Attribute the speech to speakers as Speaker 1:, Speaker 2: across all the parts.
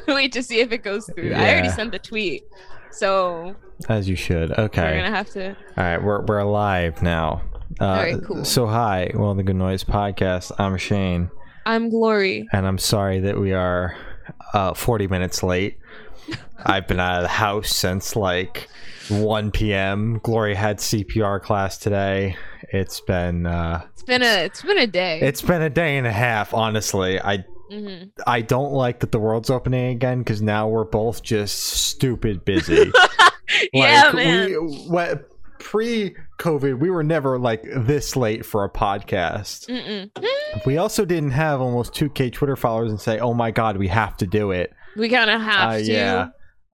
Speaker 1: wait to see if it goes through. I already sent the tweet, so
Speaker 2: As you should. Okay, we're
Speaker 1: gonna have to.
Speaker 2: All right, we're we're alive now. Uh,
Speaker 1: Alright, cool.
Speaker 2: So hi, well, the Good Noise Podcast. I'm Shane,
Speaker 1: I'm Glory.
Speaker 2: and I'm sorry that we are uh, 40 minutes late. I've been out of the house since like 1 p.m. Glory had CPR class today. It's been uh,
Speaker 1: It's been a it's been a day.
Speaker 2: it's been a day and a half. Honestly, I
Speaker 1: Mhm.
Speaker 2: I don't like that the world's opening again because now we're both just stupid busy.
Speaker 1: yeah,
Speaker 2: Like,
Speaker 1: man.
Speaker 2: We, what, pre-COVID, we were never like this late for a podcast.
Speaker 1: Mm-mm.
Speaker 2: We also didn't have almost 2k Twitter followers and say, "Oh my god, we have to do it."
Speaker 1: We kind of have
Speaker 2: Uh,
Speaker 1: to.
Speaker 2: yeah.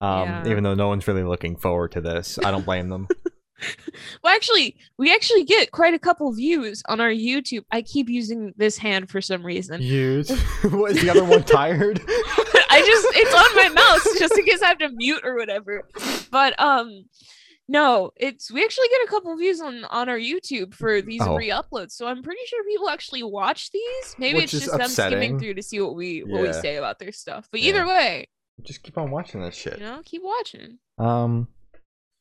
Speaker 2: Um,
Speaker 1: Yeah.
Speaker 2: Even though no one's really looking forward to this, I don't blame them.
Speaker 1: Well, actually, we actually get quite a couple views on our YouTube. I keep using this hand for some reason.
Speaker 2: Use what is the other one tired?
Speaker 1: I just it's on my mouse just in case I have to mute or whatever. But um no, it's we actually get a couple views on on our YouTube for these
Speaker 2: Oh.
Speaker 1: re-uploads. So I'm pretty sure people actually watch these. Maybe
Speaker 2: Which
Speaker 1: it's just them skimming through to see what we what we say about their stuff. But
Speaker 2: Yeah.
Speaker 1: either way,
Speaker 2: Just keep on watching this shit.
Speaker 1: you know, keep watching.
Speaker 2: Um,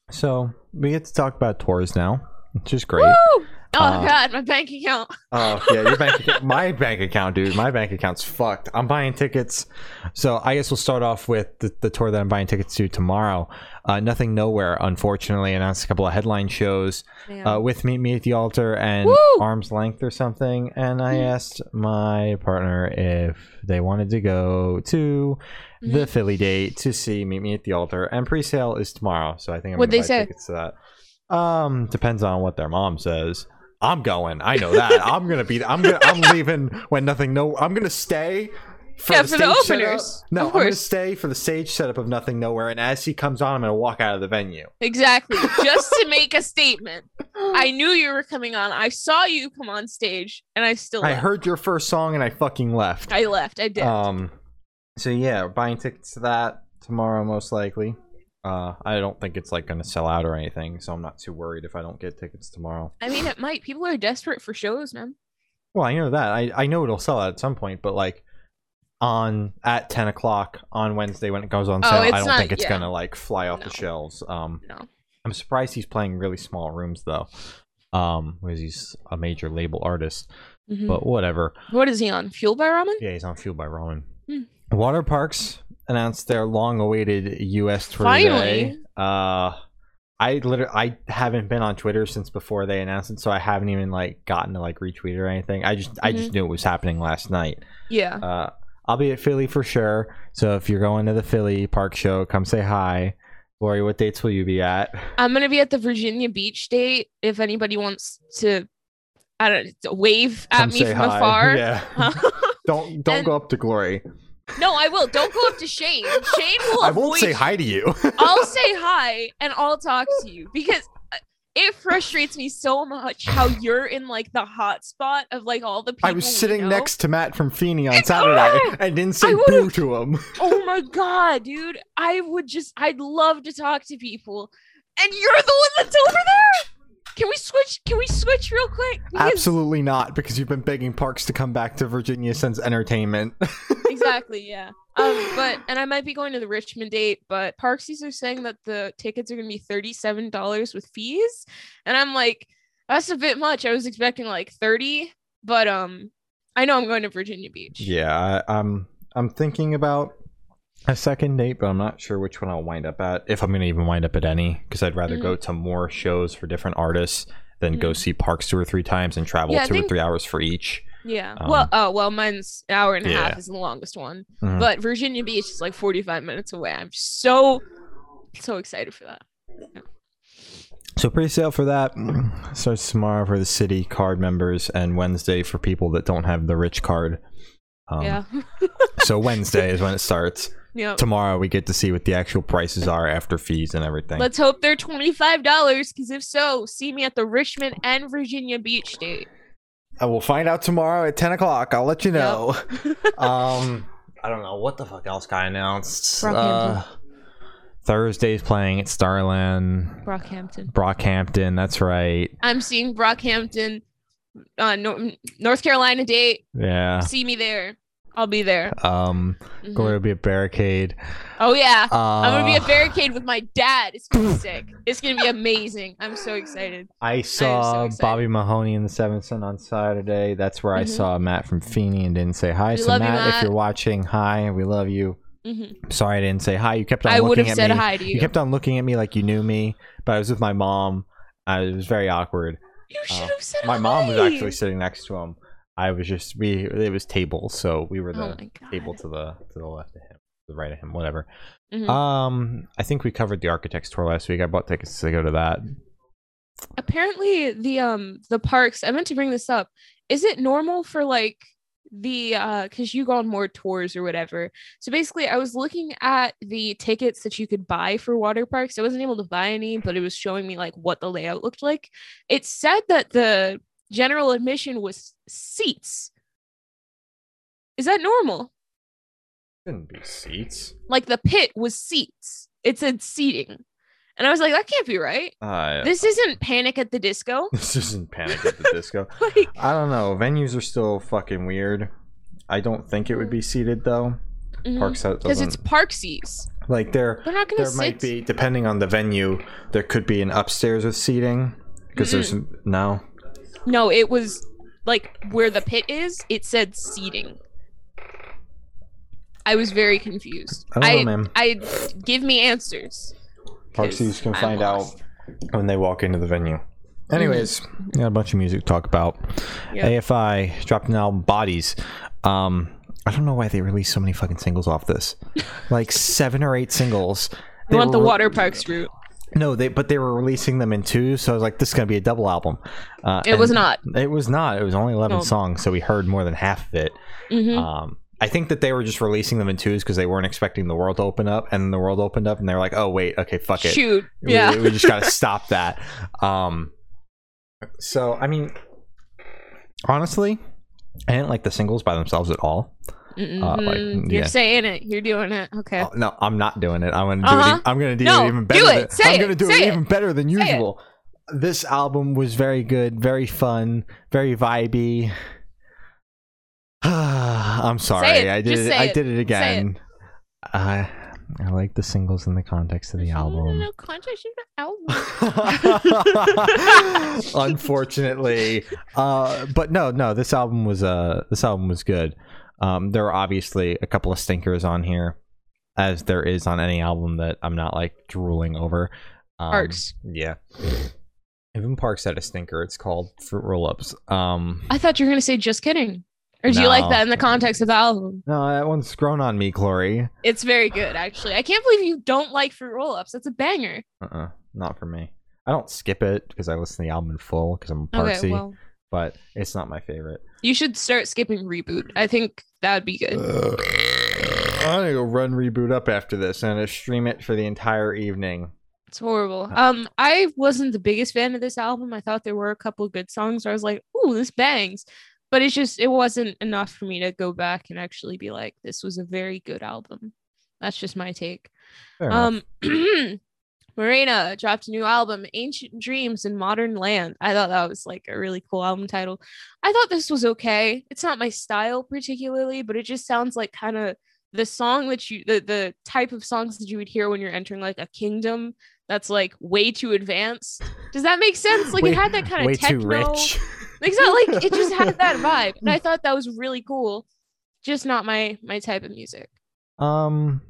Speaker 2: so we get to talk about tours now, which is great.
Speaker 1: Woo! Oh
Speaker 2: Uh,
Speaker 1: god, my bank account.
Speaker 2: Oh yeah, your bank account, my bank account, dude. My bank account's fucked. I'm buying tickets. So I guess we'll start off with the, the tour that I'm buying tickets to tomorrow. Uh, Nothing Nowhere, unfortunately, announced a couple of headline shows uh, with Meet Me at the Altar and
Speaker 1: Woo!
Speaker 2: Arm's Length or something. And I
Speaker 1: Mm.
Speaker 2: asked my partner if they wanted to go to the
Speaker 1: Mhm.
Speaker 2: Philly date to see Meet Me at the Altar. And pre-sale is tomorrow, so I think I'm gonna
Speaker 1: they
Speaker 2: buy
Speaker 1: say?
Speaker 2: tickets to that. Um, depends on what their mom says. I'm going. I know that. I'm gonna be. I'm gonna. I'm leaving when nothing. No. I'm gonna stay. For
Speaker 1: Yeah,
Speaker 2: the
Speaker 1: for the
Speaker 2: stage setup. No, I'm gonna stay for the stage setup of Nothing Nowhere, and as he comes on, I'm gonna walk out of the venue.
Speaker 1: Exactly. Just to make a statement. I knew you were coming on. I saw you come on stage and I still
Speaker 2: I heard your first song and I fucking left.
Speaker 1: I left. I did.
Speaker 2: Um, so yeah, we're buying tickets to that tomorrow, most likely. Uh, I don't think it's like gonna sell out or anything, so I'm not too worried if I don't get tickets tomorrow.
Speaker 1: I mean, it might. People are desperate for shows, man.
Speaker 2: Well, I know that. I I know it'll sell out at some point, but like on at 10 o'clock on Wednesday when it goes on
Speaker 1: Oh,
Speaker 2: sale, I don't
Speaker 1: not-
Speaker 2: think it's
Speaker 1: yeah.
Speaker 2: gonna like fly off
Speaker 1: No.
Speaker 2: the shelves. Um,
Speaker 1: No.
Speaker 2: I'm surprised he's playing really small rooms though. Um, because he's a major label artist,
Speaker 1: Mhm.
Speaker 2: but whatever.
Speaker 1: what is he on? Fueled by ramen?
Speaker 2: Yeah, he's on Fueled by Ramen.
Speaker 1: Hmm.
Speaker 2: Water Parks announced their long-awaited U.S. tour
Speaker 1: Finally.
Speaker 2: today. Uh, I literally I haven't been on Twitter since before they announced it, so I haven't even like gotten to like retweet or anything. I just I
Speaker 1: Mm-hmm.
Speaker 2: just knew it was happening last night.
Speaker 1: Yeah.
Speaker 2: Uh, I'll be at Philly for sure. So if you're going to the Philly Park show, come say hi. Lori, what dates will you be at?
Speaker 1: I'm gonna be at the Virginia Beach date. If anybody wants to, I don't wave at
Speaker 2: Come
Speaker 1: me from
Speaker 2: hi.
Speaker 1: afar.
Speaker 2: Yeah. don't don't
Speaker 1: And-
Speaker 2: go up to Glory.
Speaker 1: No, I will. Don't go up to Shane. Shane will.
Speaker 2: I won't say
Speaker 1: you.
Speaker 2: hi to you.
Speaker 1: I'll say hi and I'll talk to you because uh, it frustrates me so much how you're in like the hot spot of like all the people.
Speaker 2: I was sitting
Speaker 1: know.
Speaker 2: next to Matt from Feeney on Saturday and didn't say boo to him.
Speaker 1: Oh my god, dude! I would just, I'd love to talk to people, and you're the one that's over there. Can we switch? Can we switch real quick? Because-
Speaker 2: Absolutely not, because you've been begging Parks to come back to Virginia since entertainment.
Speaker 1: exactly, yeah. Um, but and I might be going to the Richmond date, but Parksies are saying that the tickets are gonna be thirty-seven dollars with fees, and I'm like, that's a bit much. I was expecting like thirty, but um, I know I'm going to Virginia Beach.
Speaker 2: yeah, I, I'm I'm thinking about a second date, but I'm not sure which one I'll wind up at. If I'm gonna even wind up at any, because I'd rather
Speaker 1: Mm-hmm.
Speaker 2: go to more shows for different artists than go
Speaker 1: Mhm.
Speaker 2: see Parks two or three times and travel
Speaker 1: Yeah,
Speaker 2: two or three hours for each.
Speaker 1: Yeah.
Speaker 2: Um,
Speaker 1: well, oh well, mine's an hour and a half is the longest one,
Speaker 2: Mhm.
Speaker 1: but Virginia Beach is like 45 minutes away. I'm so so excited for that.
Speaker 2: So pre-sale for that starts tomorrow for the Citi card members, and Wednesday for people that don't have the rich card. Um,
Speaker 1: yeah.
Speaker 2: So Wednesday is when it starts.
Speaker 1: Yeah.
Speaker 2: Tomorrow we get to see what the actual prices are after fees and everything.
Speaker 1: Let's hope they're $25 because if so, see me at the Richmond and Virginia Beach date.
Speaker 2: I will find out tomorrow at ten o'clock. I'll let you
Speaker 1: Yep.
Speaker 2: know. um, I don't know what the fuck else got announced.
Speaker 1: Brockhampton.
Speaker 2: Uh, Thursday's playing at Starland,
Speaker 1: Brockhampton.
Speaker 2: Brockhampton. That's right.
Speaker 1: I'm seeing Brockhampton, uh, North Carolina date.
Speaker 2: Yeah.
Speaker 1: See me there. I'll be there.
Speaker 2: Um,
Speaker 1: Mhm.
Speaker 2: Gloria will be a Barricade.
Speaker 1: Oh yeah.
Speaker 2: Uh,
Speaker 1: I'm gonna be a barricade with my dad. It's gonna be sick. It's gonna be amazing. I'm so excited.
Speaker 2: I saw
Speaker 1: excited.
Speaker 2: Bobby Mahoney in the Seventh Son on Saturday. That's where I
Speaker 1: Mhm.
Speaker 2: saw Matt from Feeney and didn't say hi.
Speaker 1: We
Speaker 2: so
Speaker 1: love you,
Speaker 2: Matt, if you're watching, hi. We love you.
Speaker 1: hmm
Speaker 2: Sorry I didn't say hi. You kept on
Speaker 1: I would
Speaker 2: looking
Speaker 1: have
Speaker 2: at
Speaker 1: said
Speaker 2: me.
Speaker 1: hi to you.
Speaker 2: You kept on looking at me like you knew me, but I was with my mom. Uh, it was very awkward.
Speaker 1: You should
Speaker 2: Uh,
Speaker 1: have said
Speaker 2: My mom was actually sitting next to him. I was just we. It was table, so we were the
Speaker 1: Oh
Speaker 2: table to the to the left of him, to the right of him, whatever.
Speaker 1: Mhm.
Speaker 2: Um, I think we covered the Architects tour last week. I bought tickets to go to that.
Speaker 1: Apparently, the um the parks. I meant to bring this up. Is it normal for like the uh because you go on more tours or whatever so basically i was looking at the tickets that you could buy for water parks i wasn't able to buy any but it was showing me like what the layout looked like it said that the general admission was seats is that normal
Speaker 2: Shouldn't be seats.
Speaker 1: like the pit was seats it said seating and i was like that can't be right
Speaker 2: Uh,
Speaker 1: this isn't panic at the disco
Speaker 2: this isn't Panic at the Disco.
Speaker 1: like
Speaker 2: I don't know. Venues are still fucking weird. I don't think it would be seated though. Parks that
Speaker 1: because Mm-hmm. it's park seats
Speaker 2: like there.
Speaker 1: they're not gonna
Speaker 2: There
Speaker 1: sit
Speaker 2: might be, depending on the venue, there could be an upstairs with seating because there's no.
Speaker 1: No, it was like where the pit is, it said seating. I was very confused.
Speaker 2: I don't know, man.
Speaker 1: I give me answers.
Speaker 2: Parksies can
Speaker 1: I'm
Speaker 2: find
Speaker 1: lost.
Speaker 2: out when they walk into the venue. Anyways, we got a bunch of music to talk about.
Speaker 1: Yeah.
Speaker 2: AFI dropped an album, Bodies. Um, I don't know why they released so many fucking singles off this. Like seven or eight singles.
Speaker 1: I
Speaker 2: They
Speaker 1: want the
Speaker 2: were-
Speaker 1: water parks route.
Speaker 2: No, they but they were releasing them in two, so I was like, this is gonna be a double album. Uh,
Speaker 1: It was not.
Speaker 2: It was not. It was only eleven
Speaker 1: No.
Speaker 2: songs, so we heard more than half of it.
Speaker 1: Mhm.
Speaker 2: Um, I think that they were just releasing them in twos because they weren't expecting the world to open up, and the world opened up, and they were like, "Oh wait, okay, fuck it,
Speaker 1: Shoot.
Speaker 2: We-
Speaker 1: Yeah.
Speaker 2: we, just gotta stop that." Um, so I mean, honestly, I didn't like the singles by themselves at all. Uh, like,
Speaker 1: Mhm. You're saying it. You're doing it. Okay.
Speaker 2: Oh, no, I'm not doing it. I'm gonna do
Speaker 1: Uh-huh.
Speaker 2: it. I'm gonna do
Speaker 1: No,
Speaker 2: it even
Speaker 1: do
Speaker 2: better.
Speaker 1: it.
Speaker 2: Than,
Speaker 1: Say
Speaker 2: I'm gonna do it
Speaker 1: it.
Speaker 2: even better than
Speaker 1: Say it.
Speaker 2: usual. This album was very good, very fun, very vibey. I'm sorry. I did it. I did it again. I I like the singles in the context of the album.
Speaker 1: No context of the album.
Speaker 2: unfortunately uh but no no this album was uh this album was good um there are obviously a couple of stinkers on here as there is on any album that i'm not like drooling over um,
Speaker 1: Parks.
Speaker 2: yeah even parks had a stinker it's called fruit roll-ups um
Speaker 1: I thought you were gonna say just kidding. Or do you like that in the context of the album?
Speaker 2: no that one's grown on me Chloe.
Speaker 1: It's very good, actually. I can't believe you don't like fruit roll-ups. That's a banger.
Speaker 2: uh-uh not for me i don't skip it because i listen to the album in full because i'm a
Speaker 1: Okay, well,
Speaker 2: but it's not my favorite
Speaker 1: you should start skipping reboot. I think that would be good.
Speaker 2: I'm gonna go run reboot up after this and uh, stream it for the entire evening.
Speaker 1: It's horrible. Um, I wasn't the biggest fan of this album. I thought there were a couple of good songs where I was like, "Ooh, this bangs," but it's just it wasn't enough for me to go back and actually be like, "This was a very good album." That's just my take.
Speaker 2: Fair.
Speaker 1: Um, Marina dropped a new album, Ancient Dreams in Modern Land. I thought that was like a really cool album title. I thought this was okay. It's not my style particularly, but it just sounds like kind of the song that you the the type of songs that you would hear when you're entering like a kingdom that's like way too advanced. Does that make sense? Like
Speaker 2: Way-
Speaker 1: it had that kind of techno.
Speaker 2: too rich.
Speaker 1: Exactly. Like it just had that vibe. And I thought that was really cool. Just not my my type of music.
Speaker 2: um,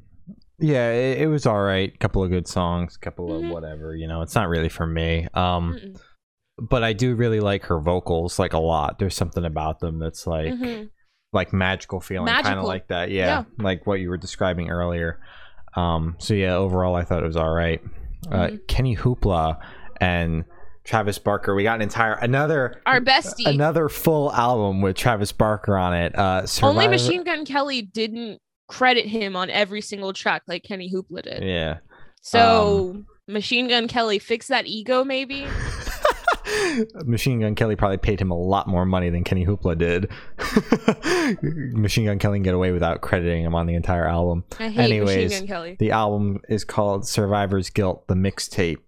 Speaker 2: yeah, it, it was all right. Couple of good songs, couple
Speaker 1: Mhm.
Speaker 2: of whatever. You know, it's not really for me. Um,
Speaker 1: Mm-mm.
Speaker 2: but I do really like her vocals like a lot. There's something about them that's like
Speaker 1: Mhm.
Speaker 2: like magical feeling, kind of like that. Yeah, like what you were describing earlier. Um, so yeah, overall, I thought it was all right. Uh,
Speaker 1: Mhm.
Speaker 2: Kenny Hoopla and Travis Barker. We got an entire another
Speaker 1: Our bestie.
Speaker 2: another full album with Travis Barker on it. Uh,
Speaker 1: Only Machine Gun Kelly didn't credit him on every single track like Kenny Hoopla did.
Speaker 2: Yeah.
Speaker 1: So um, Machine Gun Kelly fix that ego maybe.
Speaker 2: Machine Gun Kelly probably paid him a lot more money than Kenny Hoopla did. Machine Gun Kelly can get away without crediting him on the entire album.
Speaker 1: I hate
Speaker 2: Anyways,
Speaker 1: Machine Gun Kelly.
Speaker 2: The album is called Survivor's Guilt, the mixtape.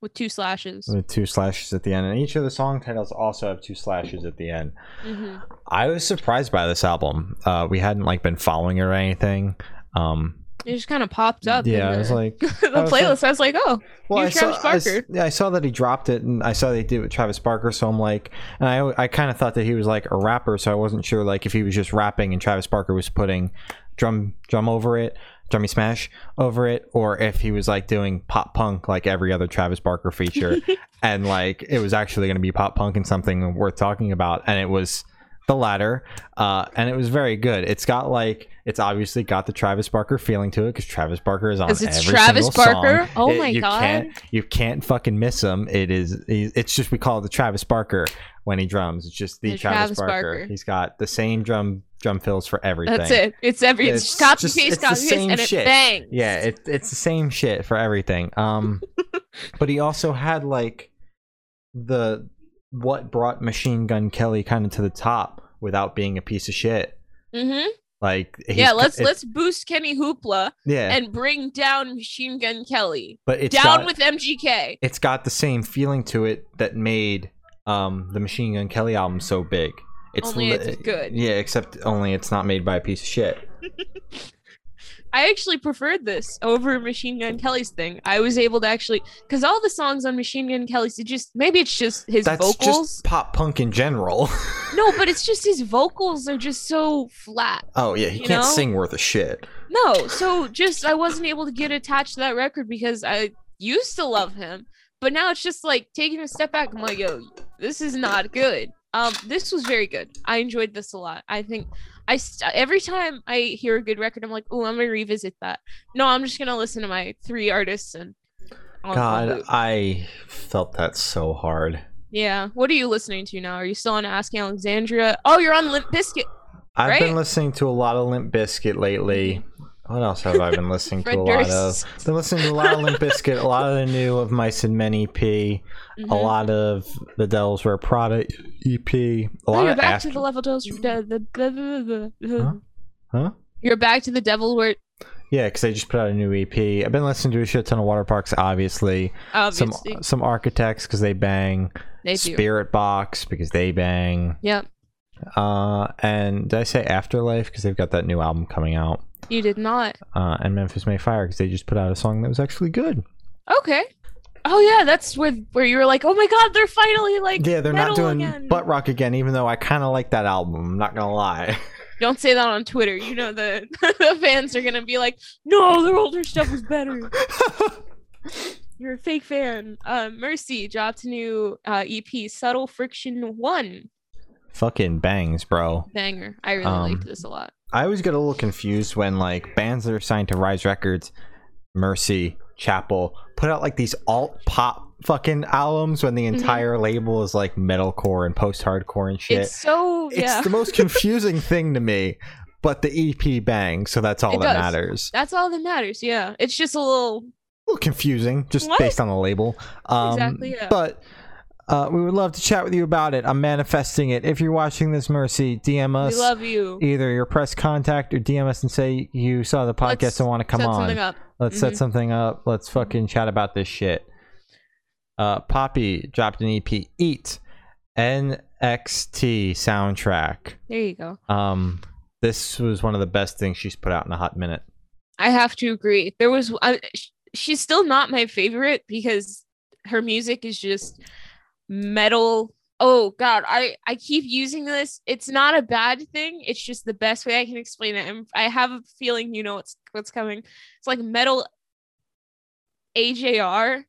Speaker 1: With two slashes.
Speaker 2: with two slashes at the end, and each of the song titles also have two slashes at the end.
Speaker 1: hmm
Speaker 2: I was surprised by this album. Uh, we hadn't like been following it or anything. Um,
Speaker 1: It just kind of popped up.
Speaker 2: yeah,
Speaker 1: in
Speaker 2: I was like,
Speaker 1: the
Speaker 2: I was
Speaker 1: playlist. I was like, oh,
Speaker 2: well, I
Speaker 1: Travis
Speaker 2: I s-
Speaker 1: Barker.
Speaker 2: yeah, I saw that he dropped it, and I saw they did it with Travis Barker. So I'm like, and I, I kind of thought that he was like a rapper, so I wasn't sure like if he was just rapping and Travis Barker was putting drum drum over it, drummy smash over it, or if he was like doing pop punk like every other Travis Barker feature, and like it was actually going to be pop punk and something worth talking about, and it was the latter, uh, and it was very good. It's got like it's obviously got the Travis Barker feeling to it because Travis Barker is on
Speaker 1: it's
Speaker 2: every
Speaker 1: Travis
Speaker 2: single song.
Speaker 1: Barker? Oh
Speaker 2: It-
Speaker 1: my
Speaker 2: you
Speaker 1: God.
Speaker 2: Can't, you can't fucking miss him. It is. It's just we call it the Travis Barker when he drums. It's just the,
Speaker 1: The
Speaker 2: Travis,
Speaker 1: Travis
Speaker 2: Barker.
Speaker 1: Barker.
Speaker 2: He's got the same drum drum fills for everything.
Speaker 1: that's it. It's every it's,
Speaker 2: It's
Speaker 1: copy
Speaker 2: just-
Speaker 1: paste,
Speaker 2: it's
Speaker 1: copy paste, and it
Speaker 2: shit.
Speaker 1: bangs.
Speaker 2: Yeah, it, it's the same shit for everything. Um, but he also had like the what brought Machine Gun Kelly kind of to the top without being a piece of shit.
Speaker 1: Mm-hmm.
Speaker 2: Like
Speaker 1: Yeah, let's
Speaker 2: it-
Speaker 1: let's boost Kenny Hoopla
Speaker 2: yeah,
Speaker 1: and bring down Machine Gun Kelly.
Speaker 2: but it's
Speaker 1: down
Speaker 2: got,
Speaker 1: with MGK.
Speaker 2: it's got the same feeling to it that made um the Machine Gun Kelly album so big. It's
Speaker 1: Only
Speaker 2: li-
Speaker 1: it's good.
Speaker 2: Yeah, except only it's not made by a piece of shit.
Speaker 1: I actually preferred this over Machine Gun Kelly's thing. I was able to actually because all the songs on Machine Gun Kelly's it just maybe it's just his
Speaker 2: That's
Speaker 1: vocals.
Speaker 2: just pop punk in general.
Speaker 1: No, but it's just his vocals are just so flat.
Speaker 2: oh yeah, he can't
Speaker 1: know?
Speaker 2: sing worth a shit.
Speaker 1: No, so just I wasn't able to get attached to that record because I used to love him, but now it's just like taking a step back. I'm like, yo, this is not good. Um, this was very good. I enjoyed this a lot. I think I st- every time I hear a good record, I'm like, oh, I'm gonna revisit that. No, I'm just gonna listen to my three artists and. on
Speaker 2: God. I felt that so hard.
Speaker 1: yeah. What are you listening to now? Are you still on Asking Alexandria? Oh, you're on Limp Bizkit.
Speaker 2: I've
Speaker 1: Right?
Speaker 2: been listening to a lot of Limp Bizkit lately. What else have I been listening to a lot of? Been listening to a lot of Limp Bizkit, a lot of the new of Mice and Men EP, a
Speaker 1: Mhm.
Speaker 2: lot of the Devil Wears Prada EP, a
Speaker 1: Oh,
Speaker 2: lot
Speaker 1: you're
Speaker 2: of
Speaker 1: back to the level dose. The, the, the, the,
Speaker 2: Huh? Huh?
Speaker 1: You're back to the devil where
Speaker 2: Yeah, because they just put out a new EP. I've been listening to a shit ton of Water Parks, obviously. Some
Speaker 1: obviously
Speaker 2: some Architects because they bang.
Speaker 1: they do.
Speaker 2: Spirit Box because they bang.
Speaker 1: Yep.
Speaker 2: Uh, and did I say Afterlife because they've got that new album coming out?
Speaker 1: You did not.
Speaker 2: Uh, and Memphis May Fire because they just put out a song that was actually good.
Speaker 1: Okay. Oh yeah, that's where where you were like, oh my god, they're finally like
Speaker 2: Yeah, they're not doing
Speaker 1: again.
Speaker 2: butt rock again, even though I kind of like that album. I'm not gonna lie.
Speaker 1: Don't say that on Twitter. You know the the fans are gonna be like, no, their older stuff was better. You're a fake fan. Uh, Mercy dropped a new uh, EP, Subtle Friction One.
Speaker 2: Fucking bangs, bro.
Speaker 1: Banger. I really
Speaker 2: Um,
Speaker 1: liked this a lot.
Speaker 2: I always get a little confused when like bands that are signed to Rise Records, Mercy, Chapel put out like these alt pop fucking albums when the
Speaker 1: Mhm.
Speaker 2: entire label is like metalcore and post hardcore and shit.
Speaker 1: It's so
Speaker 2: It's
Speaker 1: yeah.
Speaker 2: the most confusing thing to me. But the EP bangs, so that's all
Speaker 1: It
Speaker 2: that
Speaker 1: does.
Speaker 2: matters.
Speaker 1: That's all that matters. Yeah, it's just a little.
Speaker 2: A little confusing, just
Speaker 1: What?
Speaker 2: based on the label. Um,
Speaker 1: Exactly, yeah.
Speaker 2: But uh, we would love to chat with you about it. I'm manifesting it. If you're watching this, Mercy, DM us.
Speaker 1: We love you.
Speaker 2: Either your press contact or DM us and say you saw the podcast
Speaker 1: Let's
Speaker 2: and want to come
Speaker 1: Set
Speaker 2: on.
Speaker 1: something up.
Speaker 2: Let's set
Speaker 1: Mhm.
Speaker 2: something up. Let's fucking chat about this shit. Uh, Poppy dropped an EP, Eat, NXT soundtrack.
Speaker 1: There you go.
Speaker 2: Um, this was one of the best things she's put out in a hot minute.
Speaker 1: I have to agree. There was uh, she's still not my favorite because her music is just metal. Oh god, I I keep using this. It's not a bad thing. It's just the best way I can explain it. And I have a feeling you know what's what's coming. It's like metal AJR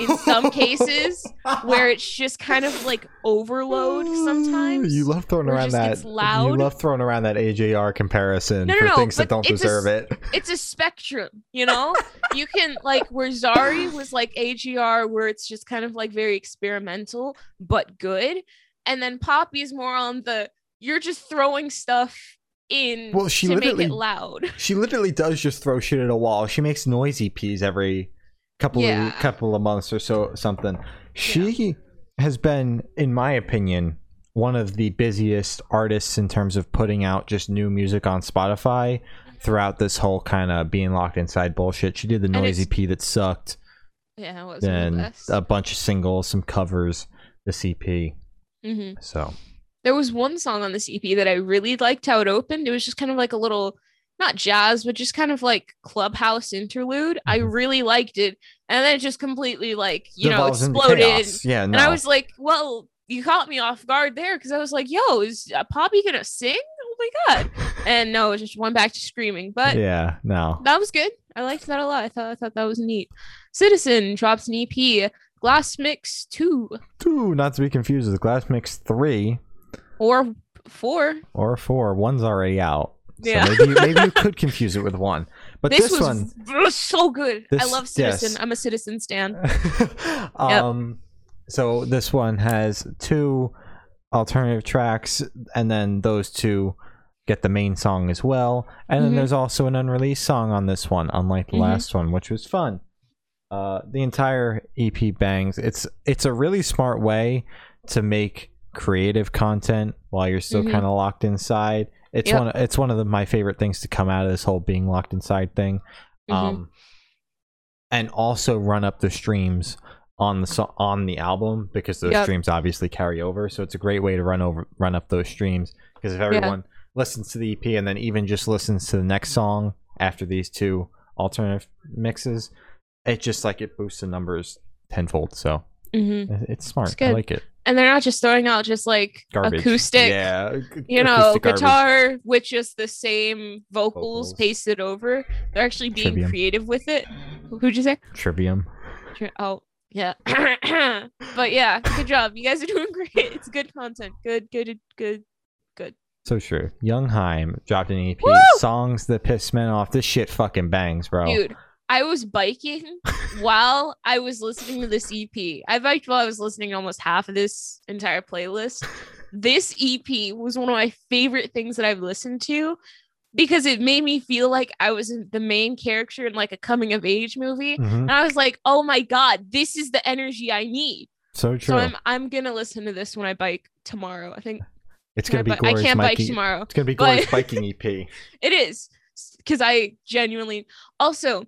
Speaker 1: in some cases where it's just kind of like overload oh, sometimes.
Speaker 2: You love throwing around that.
Speaker 1: gets
Speaker 2: You love throwing around that AJR comparison
Speaker 1: No, no,
Speaker 2: for
Speaker 1: no,
Speaker 2: things that don't
Speaker 1: it's a
Speaker 2: deserve it.
Speaker 1: it's a spectrum, you know? you can like where Zari was like AJR where it's just kind of like very experimental but good. And then Poppy is more on the you're just throwing stuff in
Speaker 2: Well, she
Speaker 1: to make
Speaker 2: literally-
Speaker 1: it loud.
Speaker 2: She literally does just throw shit at a wall. She makes noisy EPs every couple
Speaker 1: Yeah.
Speaker 2: of couple of months or so something. She has been, in my opinion, one of the busiest artists in terms of putting out just new music on Spotify throughout this whole kind of being locked inside bullshit. She did the
Speaker 1: noisy
Speaker 2: EP that sucked.
Speaker 1: Yeah, was one of the
Speaker 2: and
Speaker 1: best.
Speaker 2: a bunch of singles, some covers, the CP.
Speaker 1: hmm
Speaker 2: So
Speaker 1: There was one song on this EP that I really liked how it opened. It was just kind of like a little, not jazz, but just kind of like clubhouse interlude. I
Speaker 2: Mhm.
Speaker 1: really liked it, and then it just completely like you know exploded.
Speaker 2: Yeah, no.
Speaker 1: And I was like, well, you caught me off guard there because I was like, yo, is uh, Poppy gonna sing? Oh my god! And no, it just went back to screaming. But
Speaker 2: yeah, no.
Speaker 1: that was good. I liked that a lot. I thought I thought that was neat. Citizen drops an EP, Glass Mix Two
Speaker 2: Two, not to be confused with Glass Mix three
Speaker 1: or four.
Speaker 2: or four. One's already out. So
Speaker 1: Yeah.
Speaker 2: maybe you, maybe you could confuse it with one. But
Speaker 1: this,
Speaker 2: this,
Speaker 1: was
Speaker 2: one,
Speaker 1: v- so good. I love Citizen.
Speaker 2: yes.
Speaker 1: I'm a Citizen stan.
Speaker 2: um, so this one has two alternative tracks, and then those two get the main song as well. And then
Speaker 1: Mhm.
Speaker 2: there's also an unreleased song on this one, unlike the
Speaker 1: Mhm.
Speaker 2: last one, which was fun. Uh, the entire EP bangs. It's it's a really smart way to make creative content while you're still
Speaker 1: Mhm.
Speaker 2: kind of locked inside. It's
Speaker 1: Yep.
Speaker 2: one. Of, it's one of the, my favorite things to come out of this whole being locked inside thing.
Speaker 1: Mhm.
Speaker 2: Um, and also run up the streams on the on the album because those
Speaker 1: Yep.
Speaker 2: streams obviously carry over. So it's a great way to run over run up those streams because if everyone listens to the EP and then even just listens to the next song after these two alternative mixes, it just like it boosts the numbers tenfold. So
Speaker 1: Mhm.
Speaker 2: it's smart.
Speaker 1: It's
Speaker 2: I like it.
Speaker 1: And they're not just throwing out just like
Speaker 2: Garbage.
Speaker 1: acoustic,
Speaker 2: Yeah.
Speaker 1: you know,
Speaker 2: acoustic garbage.
Speaker 1: guitar with just the same vocals,
Speaker 2: Vocals.
Speaker 1: pasted over. They're actually being
Speaker 2: Trivium.
Speaker 1: creative with it. Who'd you say?
Speaker 2: Trivium.
Speaker 1: Tri- Oh, yeah. but yeah, good job. You guys are doing great. It's good content. Good, good, good, good.
Speaker 2: So true. Young Heim dropped an EP.
Speaker 1: Woo!
Speaker 2: Songs that piss men off. This shit fucking bangs, bro.
Speaker 1: Dude, I was biking while I was listening to this EP. I biked while I was listening to almost half of this entire playlist. This EP was one of my favorite things that I've listened to because it made me feel like I was the main character in like a coming of age movie.
Speaker 2: Mhm.
Speaker 1: And I was like, "Oh my god, this is the energy I need."
Speaker 2: So true.
Speaker 1: So I'm I'm going to listen to this when I bike tomorrow. I think
Speaker 2: it's gonna be
Speaker 1: I, bi- I can't bike tomorrow.
Speaker 2: It's gonna be
Speaker 1: but-
Speaker 2: biking EP.
Speaker 1: It is because I genuinely also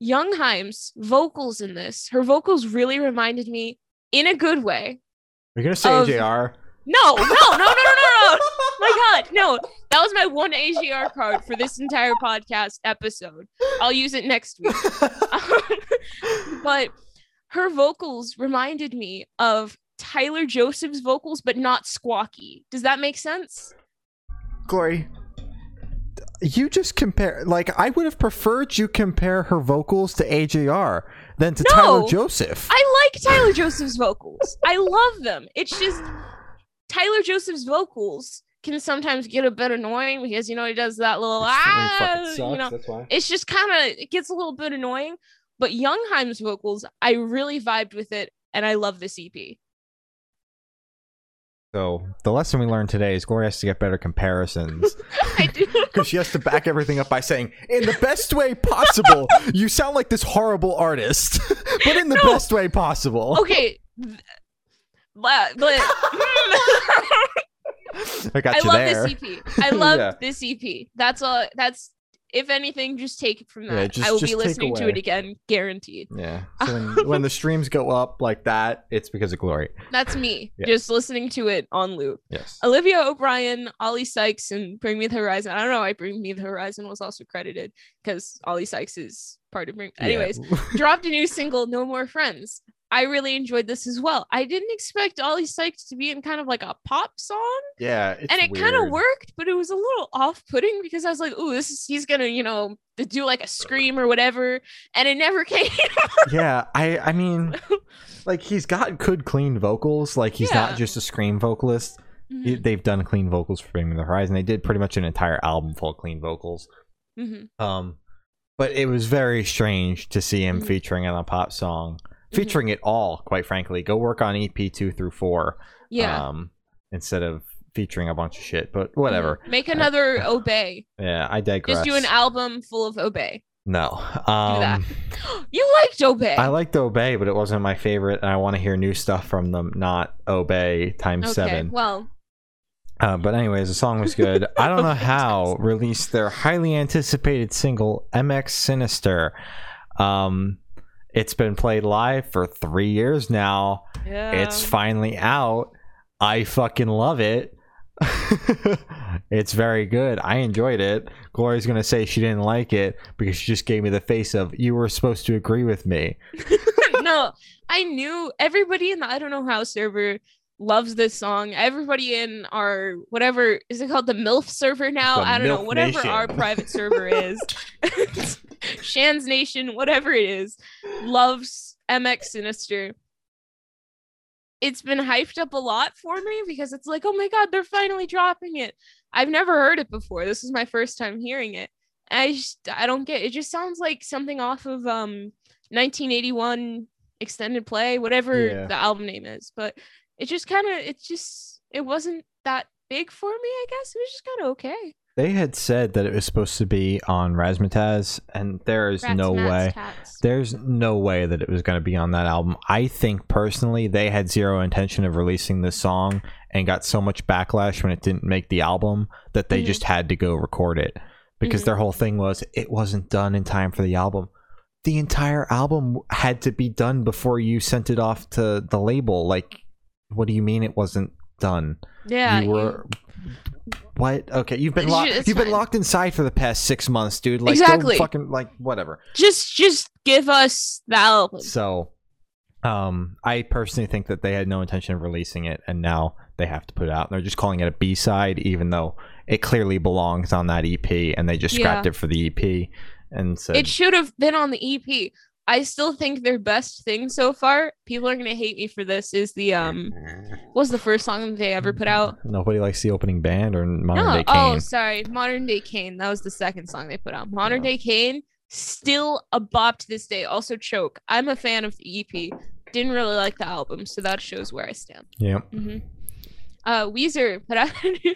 Speaker 1: Youngheim's vocals in this. Her vocals really reminded me in a good way.
Speaker 2: Are You're gonna say
Speaker 1: Of-
Speaker 2: AJR.
Speaker 1: No, no, no, no, no, no, no. My God, no. That was my one AJR card for this entire podcast episode. I'll use it next week. but her vocals reminded me of Tyler Joseph's vocals, but not squawky. Does that make sense?
Speaker 2: Glory. You just compare like I would have preferred you compare her vocals to AJR than to
Speaker 1: No.
Speaker 2: Tyler Joseph.
Speaker 1: I like Tyler Joseph's vocals. I love them. It's just Tyler Joseph's vocals can sometimes get a bit annoying because you know he does that little ah, you know.
Speaker 2: that's why.
Speaker 1: It's just kind of it gets a little bit annoying. But Youngheim's vocals, I really vibed with it, and I love this EP.
Speaker 2: So the lesson we learned today is Glory has to get better comparisons
Speaker 1: I do.
Speaker 2: because she has to back everything up by saying, "In the best way possible." you sound like this horrible artist, but in the
Speaker 1: No.
Speaker 2: best way possible.
Speaker 1: okay. But, but
Speaker 2: I got
Speaker 1: I
Speaker 2: you
Speaker 1: love
Speaker 2: there.
Speaker 1: this EP. I love
Speaker 2: Yeah.
Speaker 1: this EP. That's all. That's if anything, just take it from
Speaker 2: Yeah,
Speaker 1: that.
Speaker 2: just-
Speaker 1: I will be listening to it again, guaranteed.
Speaker 2: Yeah. So when, when the streams go up like that, it's because of Glory.
Speaker 1: That's me,
Speaker 2: Yeah.
Speaker 1: just listening to it on loop.
Speaker 2: Yes.
Speaker 1: Olivia O'Brien, Oli Sykes, and Bring Me the Horizon. I don't know why Bring Me the Horizon was also credited because Oli Sykes is part of Bring. Anyways,
Speaker 2: Yeah.
Speaker 1: dropped a new single, No More Friends. I really enjoyed this as well. I didn't expect Oli Sykes to be in kind of like a pop song,
Speaker 2: yeah. It's
Speaker 1: and it kind of worked, but it was a little off-putting because I was like, "Ooh, this is he's gonna, you know, do like a scream or whatever," and it never came.
Speaker 2: yeah i i mean like he's got good clean vocals like he's
Speaker 1: Yeah.
Speaker 2: not just a scream vocalist
Speaker 1: Mhm,
Speaker 2: they've done clean vocals for Bring Me the Horizon they did pretty much an entire album full of clean vocals
Speaker 1: mhm.
Speaker 2: um but it was very strange to see him
Speaker 1: Mhm.
Speaker 2: featuring on a pop song
Speaker 1: Mhm.
Speaker 2: featuring it all quite frankly go work on ep 2 through 4
Speaker 1: Yeah.
Speaker 2: um instead of featuring a bunch of shit but whatever
Speaker 1: Mhm. Make another Obey.
Speaker 2: yeah i digress
Speaker 1: Just do an album full of Obey.
Speaker 2: no
Speaker 1: that.
Speaker 2: um
Speaker 1: You liked Obey.
Speaker 2: I liked Obey, but it wasn't my favorite, and I want to hear new stuff from them, not Obey times
Speaker 1: okay.
Speaker 2: seven.
Speaker 1: Well,
Speaker 2: Uh, but anyways, the song was good. I don't know how released their highly anticipated single MX Sinister. Um, It's been played live for three years now.
Speaker 1: Yeah.
Speaker 2: It's finally out. I fucking love it. it's very good. I enjoyed it. Gloria's gonna say she didn't like it because she just gave me the face of you were supposed to agree with me.
Speaker 1: no, I knew everybody in the I don't know how server loves this song. Everybody in our whatever is it called the MILF server now?
Speaker 2: The
Speaker 1: I don't know, whatever
Speaker 2: Nation.
Speaker 1: our private server is. Shan's Nation, whatever it is, loves MX Sinister. It's been hyped up a lot for me because it's like, oh my god, they're finally dropping it. I've never heard it before. This is my first time hearing it. I just I don't get it. Just sounds like something off of um 1981 extended play, whatever
Speaker 2: Yeah.
Speaker 1: the album name is. But it just kind of it just it wasn't that big for me. I guess it was just kind of okay.
Speaker 2: They had said that it was supposed to be on Razzmatazz, and there is
Speaker 1: Rats,
Speaker 2: no
Speaker 1: mats,
Speaker 2: way.
Speaker 1: tats.
Speaker 2: There's no way that it was going to be on that album. I think personally, they had zero intention of releasing this song and got so much backlash when it didn't make the album that they
Speaker 1: Mhm.
Speaker 2: just had to go record it because
Speaker 1: Mhm.
Speaker 2: their whole thing was it wasn't done in time for the album. The entire album had to be done before you sent it off to the label. Like, what do you mean it wasn't done?
Speaker 1: Yeah,
Speaker 2: you were. What? Okay, you've been locked. You've been locked inside for the past six months, dude. Like,
Speaker 1: Exactly.
Speaker 2: Fucking like whatever.
Speaker 1: just just give us that. album.
Speaker 2: So, um, I personally think that they had no intention of releasing it, and now they have to put it out. And they're just calling it a B side, even though it clearly belongs on that EP, and they just scrapped
Speaker 1: Yeah.
Speaker 2: it for the EP. And said,
Speaker 1: It should have been on the EP. I still think their best thing so far. People are gonna hate me for this. Is the um, what was the first song they ever put out?
Speaker 2: nobody likes the opening band or Modern
Speaker 1: no,
Speaker 2: Day
Speaker 1: oh, sorry, Modern Day Cain. That was the second song they put out. Modern Day Cain, still a bop to this day. Also, choke. I'm a fan of the EP. Didn't really like the album, so that shows where I stand.
Speaker 2: yeah,
Speaker 1: Mm-hmm. Uh, Weezer put out a new.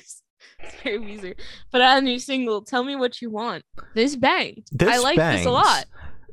Speaker 1: Sorry, Weezer put out a new single. Tell me what you want. This banged.
Speaker 2: this
Speaker 1: I like this a lot.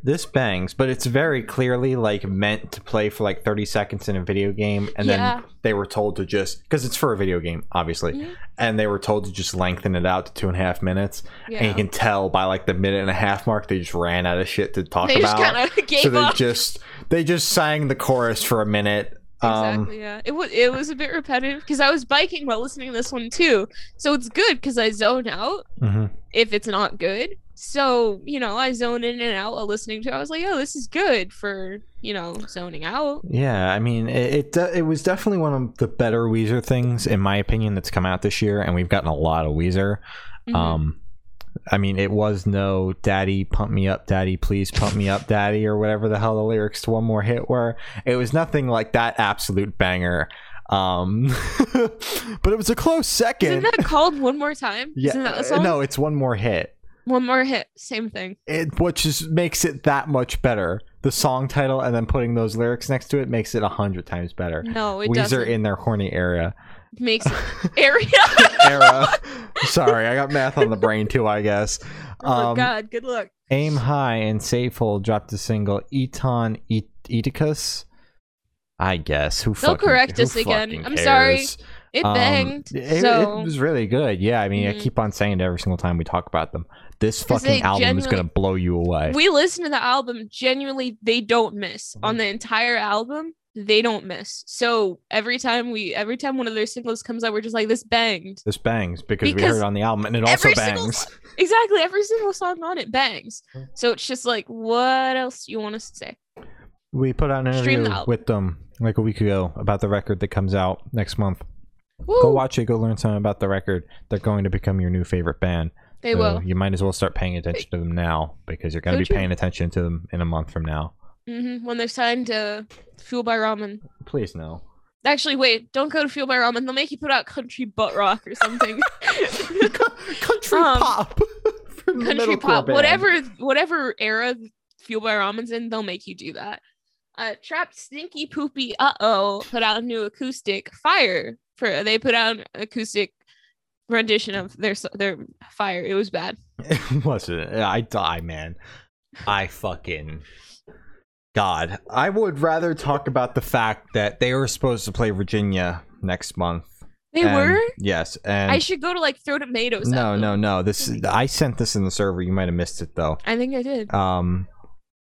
Speaker 2: This bangs, but it's very clearly like meant to play for like 30 seconds in a video game, and
Speaker 1: Yeah.
Speaker 2: then they were told to just because it's for a video game, obviously, and they were told to just lengthen it out to two and a half minutes.
Speaker 1: Yeah.
Speaker 2: and you can tell by like the minute and a half mark they just ran out of shit to talk
Speaker 1: they
Speaker 2: about so they
Speaker 1: up.
Speaker 2: just they just sang the chorus for a minute um
Speaker 1: Exactly. Yeah. It was it was a bit repetitive because I was biking while listening to this one too. So it's good because I zone out
Speaker 2: mhm.
Speaker 1: if it's not good. So you know I zone in and out while listening to. it. I was like, oh, this is good for you know zoning out.
Speaker 2: yeah i mean it, it it was definitely one of the better weezer things in my opinion that's come out this year and we've gotten a lot of weezer
Speaker 1: Mhm.
Speaker 2: um i mean it was no daddy pump me up daddy please pump me up daddy or whatever the hell the lyrics to one more hit were it was nothing like that absolute banger um but it was a close second
Speaker 1: Isn't that called one more time?
Speaker 2: yeah
Speaker 1: Isn't that
Speaker 2: uh,
Speaker 1: song?
Speaker 2: no it's one more hit
Speaker 1: One more hit. Same thing.
Speaker 2: it which just makes it that much better. The song title and then putting those lyrics next to it makes it a hundred times better.
Speaker 1: No, it
Speaker 2: Weezer
Speaker 1: doesn't.
Speaker 2: in their horny area.
Speaker 1: Makes area.
Speaker 2: Era. Sorry, I got math on the brain too. I guess.
Speaker 1: oh
Speaker 2: Um,
Speaker 1: God. Good luck.
Speaker 2: Aim High and Safehold dropped a single Eton E- Eticus. I guess who
Speaker 1: They'll
Speaker 2: fucking-
Speaker 1: correct us again. I'm sorry. It
Speaker 2: Um, it,
Speaker 1: so
Speaker 2: it was really good. Yeah, I mean, I
Speaker 1: Mhm.
Speaker 2: keep on saying it every single time we talk about them. This fucking album is gonna blow you away.
Speaker 1: we listen to the album genuinely they don't miss
Speaker 2: Mm-hmm.
Speaker 1: on the entire album they don't miss so every time we every time one of their singles comes out we're just like this banged
Speaker 2: this bangs because, we heard it on the album, and it also
Speaker 1: every single
Speaker 2: bangs.
Speaker 1: exactly every single song on it bangs so it's just like what else you want us to say
Speaker 2: We put out an interview
Speaker 1: the
Speaker 2: with them like a week ago about the record that comes out next month.
Speaker 1: Woo,
Speaker 2: Go watch it. Go learn something about the record. They're going to become your new favorite band.
Speaker 1: They
Speaker 2: So
Speaker 1: will
Speaker 2: You might as well start paying attention to them now because you're going to
Speaker 1: So
Speaker 2: be
Speaker 1: true.
Speaker 2: paying attention to them in a month from now.
Speaker 1: hmm when they're signed to fuel by ramen
Speaker 2: Please no.
Speaker 1: actually wait don't go to fuel by ramen they'll make you put out country butt rock or something
Speaker 2: Country
Speaker 1: Um,
Speaker 2: pop.
Speaker 1: country pop,
Speaker 2: band.
Speaker 1: whatever whatever era Fuel by Ramen's in, they'll make you do that. Uh, Trapt Stinky Poopy Uh Oh put out a new acoustic Fire for they put out an acoustic rendition of their their Fire. It was bad.
Speaker 2: It wasn't. I die, man. I fucking. God. I would rather talk about the fact that they were supposed to play Virginia next month.
Speaker 1: They
Speaker 2: and-
Speaker 1: were.
Speaker 2: Yes. And
Speaker 1: I should go to like throw tomatoes.
Speaker 2: no, no, no. This I sent this in the server. You might have missed it though.
Speaker 1: I think I did.
Speaker 2: Um,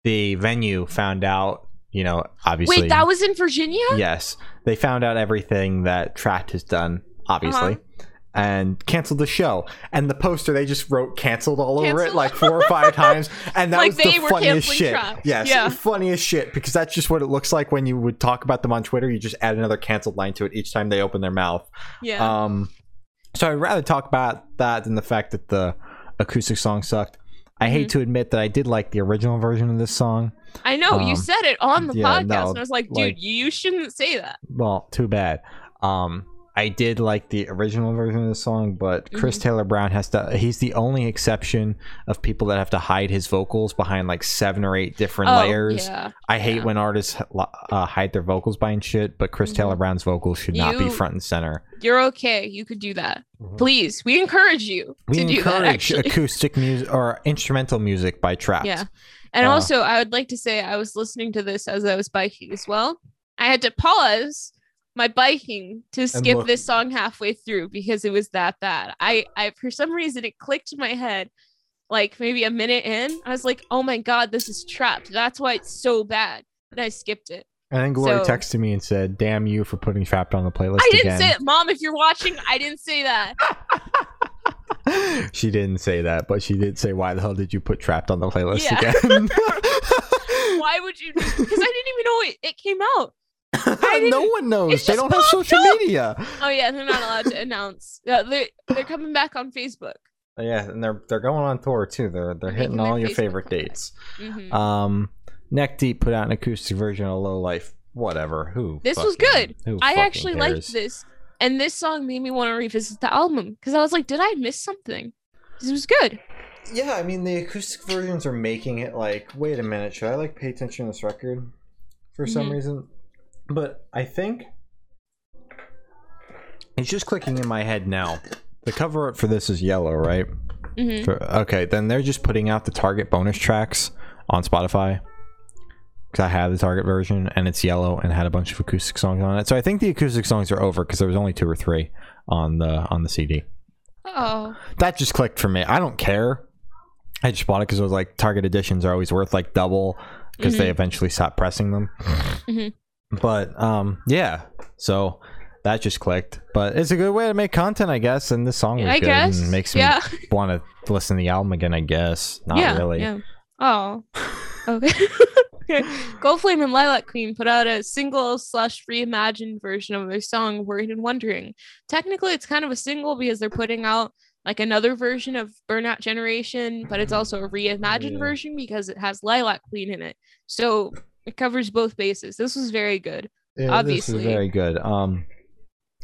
Speaker 2: the venue found out, you know, obviously.
Speaker 1: Wait, that was in Virginia?
Speaker 2: Yes, they found out everything that Trapt has done, obviously,
Speaker 1: Uh-huh.
Speaker 2: And canceled the show. And the poster they just wrote "canceled" all over it like four or five times, and that
Speaker 1: Like
Speaker 2: was the funniest shit.
Speaker 1: Trapt.
Speaker 2: Yes,
Speaker 1: Yeah.
Speaker 2: funniest shit because that's just what it looks like when you would talk about them on Twitter. You just add another canceled line to it each time they open their mouth.
Speaker 1: Yeah.
Speaker 2: Um, so I'd rather talk about that than the fact that the acoustic song sucked. I
Speaker 1: Mm-hmm.
Speaker 2: hate to admit that I did like the original version of this song.
Speaker 1: I know you
Speaker 2: um,
Speaker 1: said it on the
Speaker 2: yeah,
Speaker 1: podcast,
Speaker 2: no,
Speaker 1: and I was like, dude,
Speaker 2: like-
Speaker 1: you shouldn't say that.
Speaker 2: Well, too bad. Um, I did like the original version of the song, but Chris
Speaker 1: Mm-hmm.
Speaker 2: Taylor Brown has to. He's the only exception of people that have to hide his vocals behind like seven or eight different
Speaker 1: Oh,
Speaker 2: layers.
Speaker 1: yeah.
Speaker 2: I hate
Speaker 1: yeah.
Speaker 2: when artists uh, hide their vocals behind shit, but Chris Taylor Brown's vocals should not be
Speaker 1: Mm-hmm.
Speaker 2: Front and center.
Speaker 1: You're okay. You could do that.
Speaker 2: Mhm.
Speaker 1: Please, we encourage you
Speaker 2: We
Speaker 1: to do that. Actually,
Speaker 2: acoustic music or instrumental music by Trapt.
Speaker 1: Yeah. And
Speaker 2: Uh,
Speaker 1: also, I would like to say I was listening to this as I was biking as well. I had to pause my biking to skip
Speaker 2: look-
Speaker 1: this song halfway through because it was that bad. I, I for some reason it clicked in my head like maybe a minute in. I was like, "Oh my god, this is Trapt." That's why it's so bad. And I skipped it.
Speaker 2: And then Glory
Speaker 1: So-
Speaker 2: texted me and said, "Damn you for putting Trapt on the playlist
Speaker 1: I didn't
Speaker 2: again."
Speaker 1: say it, Mom. If you're watching, I didn't say that.
Speaker 2: she didn't say that, but she did say, "Why the hell did you put Trapt on the playlist
Speaker 1: Yeah.
Speaker 2: again?"
Speaker 1: Why would you? Because I didn't even know it, it came out.
Speaker 2: No one knows. They don't have social
Speaker 1: up.
Speaker 2: media.
Speaker 1: Oh yeah, they're not allowed to announce. Yeah, they're they're coming back on Facebook.
Speaker 2: Yeah, and they're they're going on tour too. They're they're hitting all your
Speaker 1: Facebook
Speaker 2: favorite dates.
Speaker 1: Mhm.
Speaker 2: Um, Neck Deep put out an acoustic version of Low Life. Whatever. Who?
Speaker 1: This was good. I
Speaker 2: fucking
Speaker 1: actually liked this, and this song made me want to revisit the album because I was like, did I miss something? This was good.
Speaker 2: Yeah, I mean the acoustic versions are making it like, wait a minute, should I like pay attention to this record for some
Speaker 1: Mhm.
Speaker 2: reason? But I think it's just clicking in my head now. The cover art for this is yellow, right?
Speaker 1: hmm
Speaker 2: For, okay, then they're just putting out the Target bonus tracks on Spotify. Because I have the Target version and it's yellow and had a bunch of acoustic songs on it. So I think the acoustic songs are over because there was only two or three on the on the CD.
Speaker 1: Oh,
Speaker 2: That just clicked for me. I don't care. I just bought it because it was like Target editions are always worth like double because they eventually stopped pressing them.
Speaker 1: Mhm.
Speaker 2: But um, yeah. So that just clicked. But it's a good way to make content, I guess. And this song was
Speaker 1: I
Speaker 2: good
Speaker 1: guess.
Speaker 2: and makes me
Speaker 1: yeah,
Speaker 2: want to listen to the album again. I guess not
Speaker 1: yeah,
Speaker 2: really.
Speaker 1: Yeah. Oh, okay. okay. Gold Flame and Lilac Queen put out a single slash reimagined version of their song "Worried and Wondering." Technically, it's kind of a single because they're putting out like another version of Burnout Generation, but it's also a reimagined
Speaker 2: Yeah.
Speaker 1: version because it has Lilac Queen in it. So it covers both bases. This was very good.
Speaker 2: Yeah, this is very good. Um,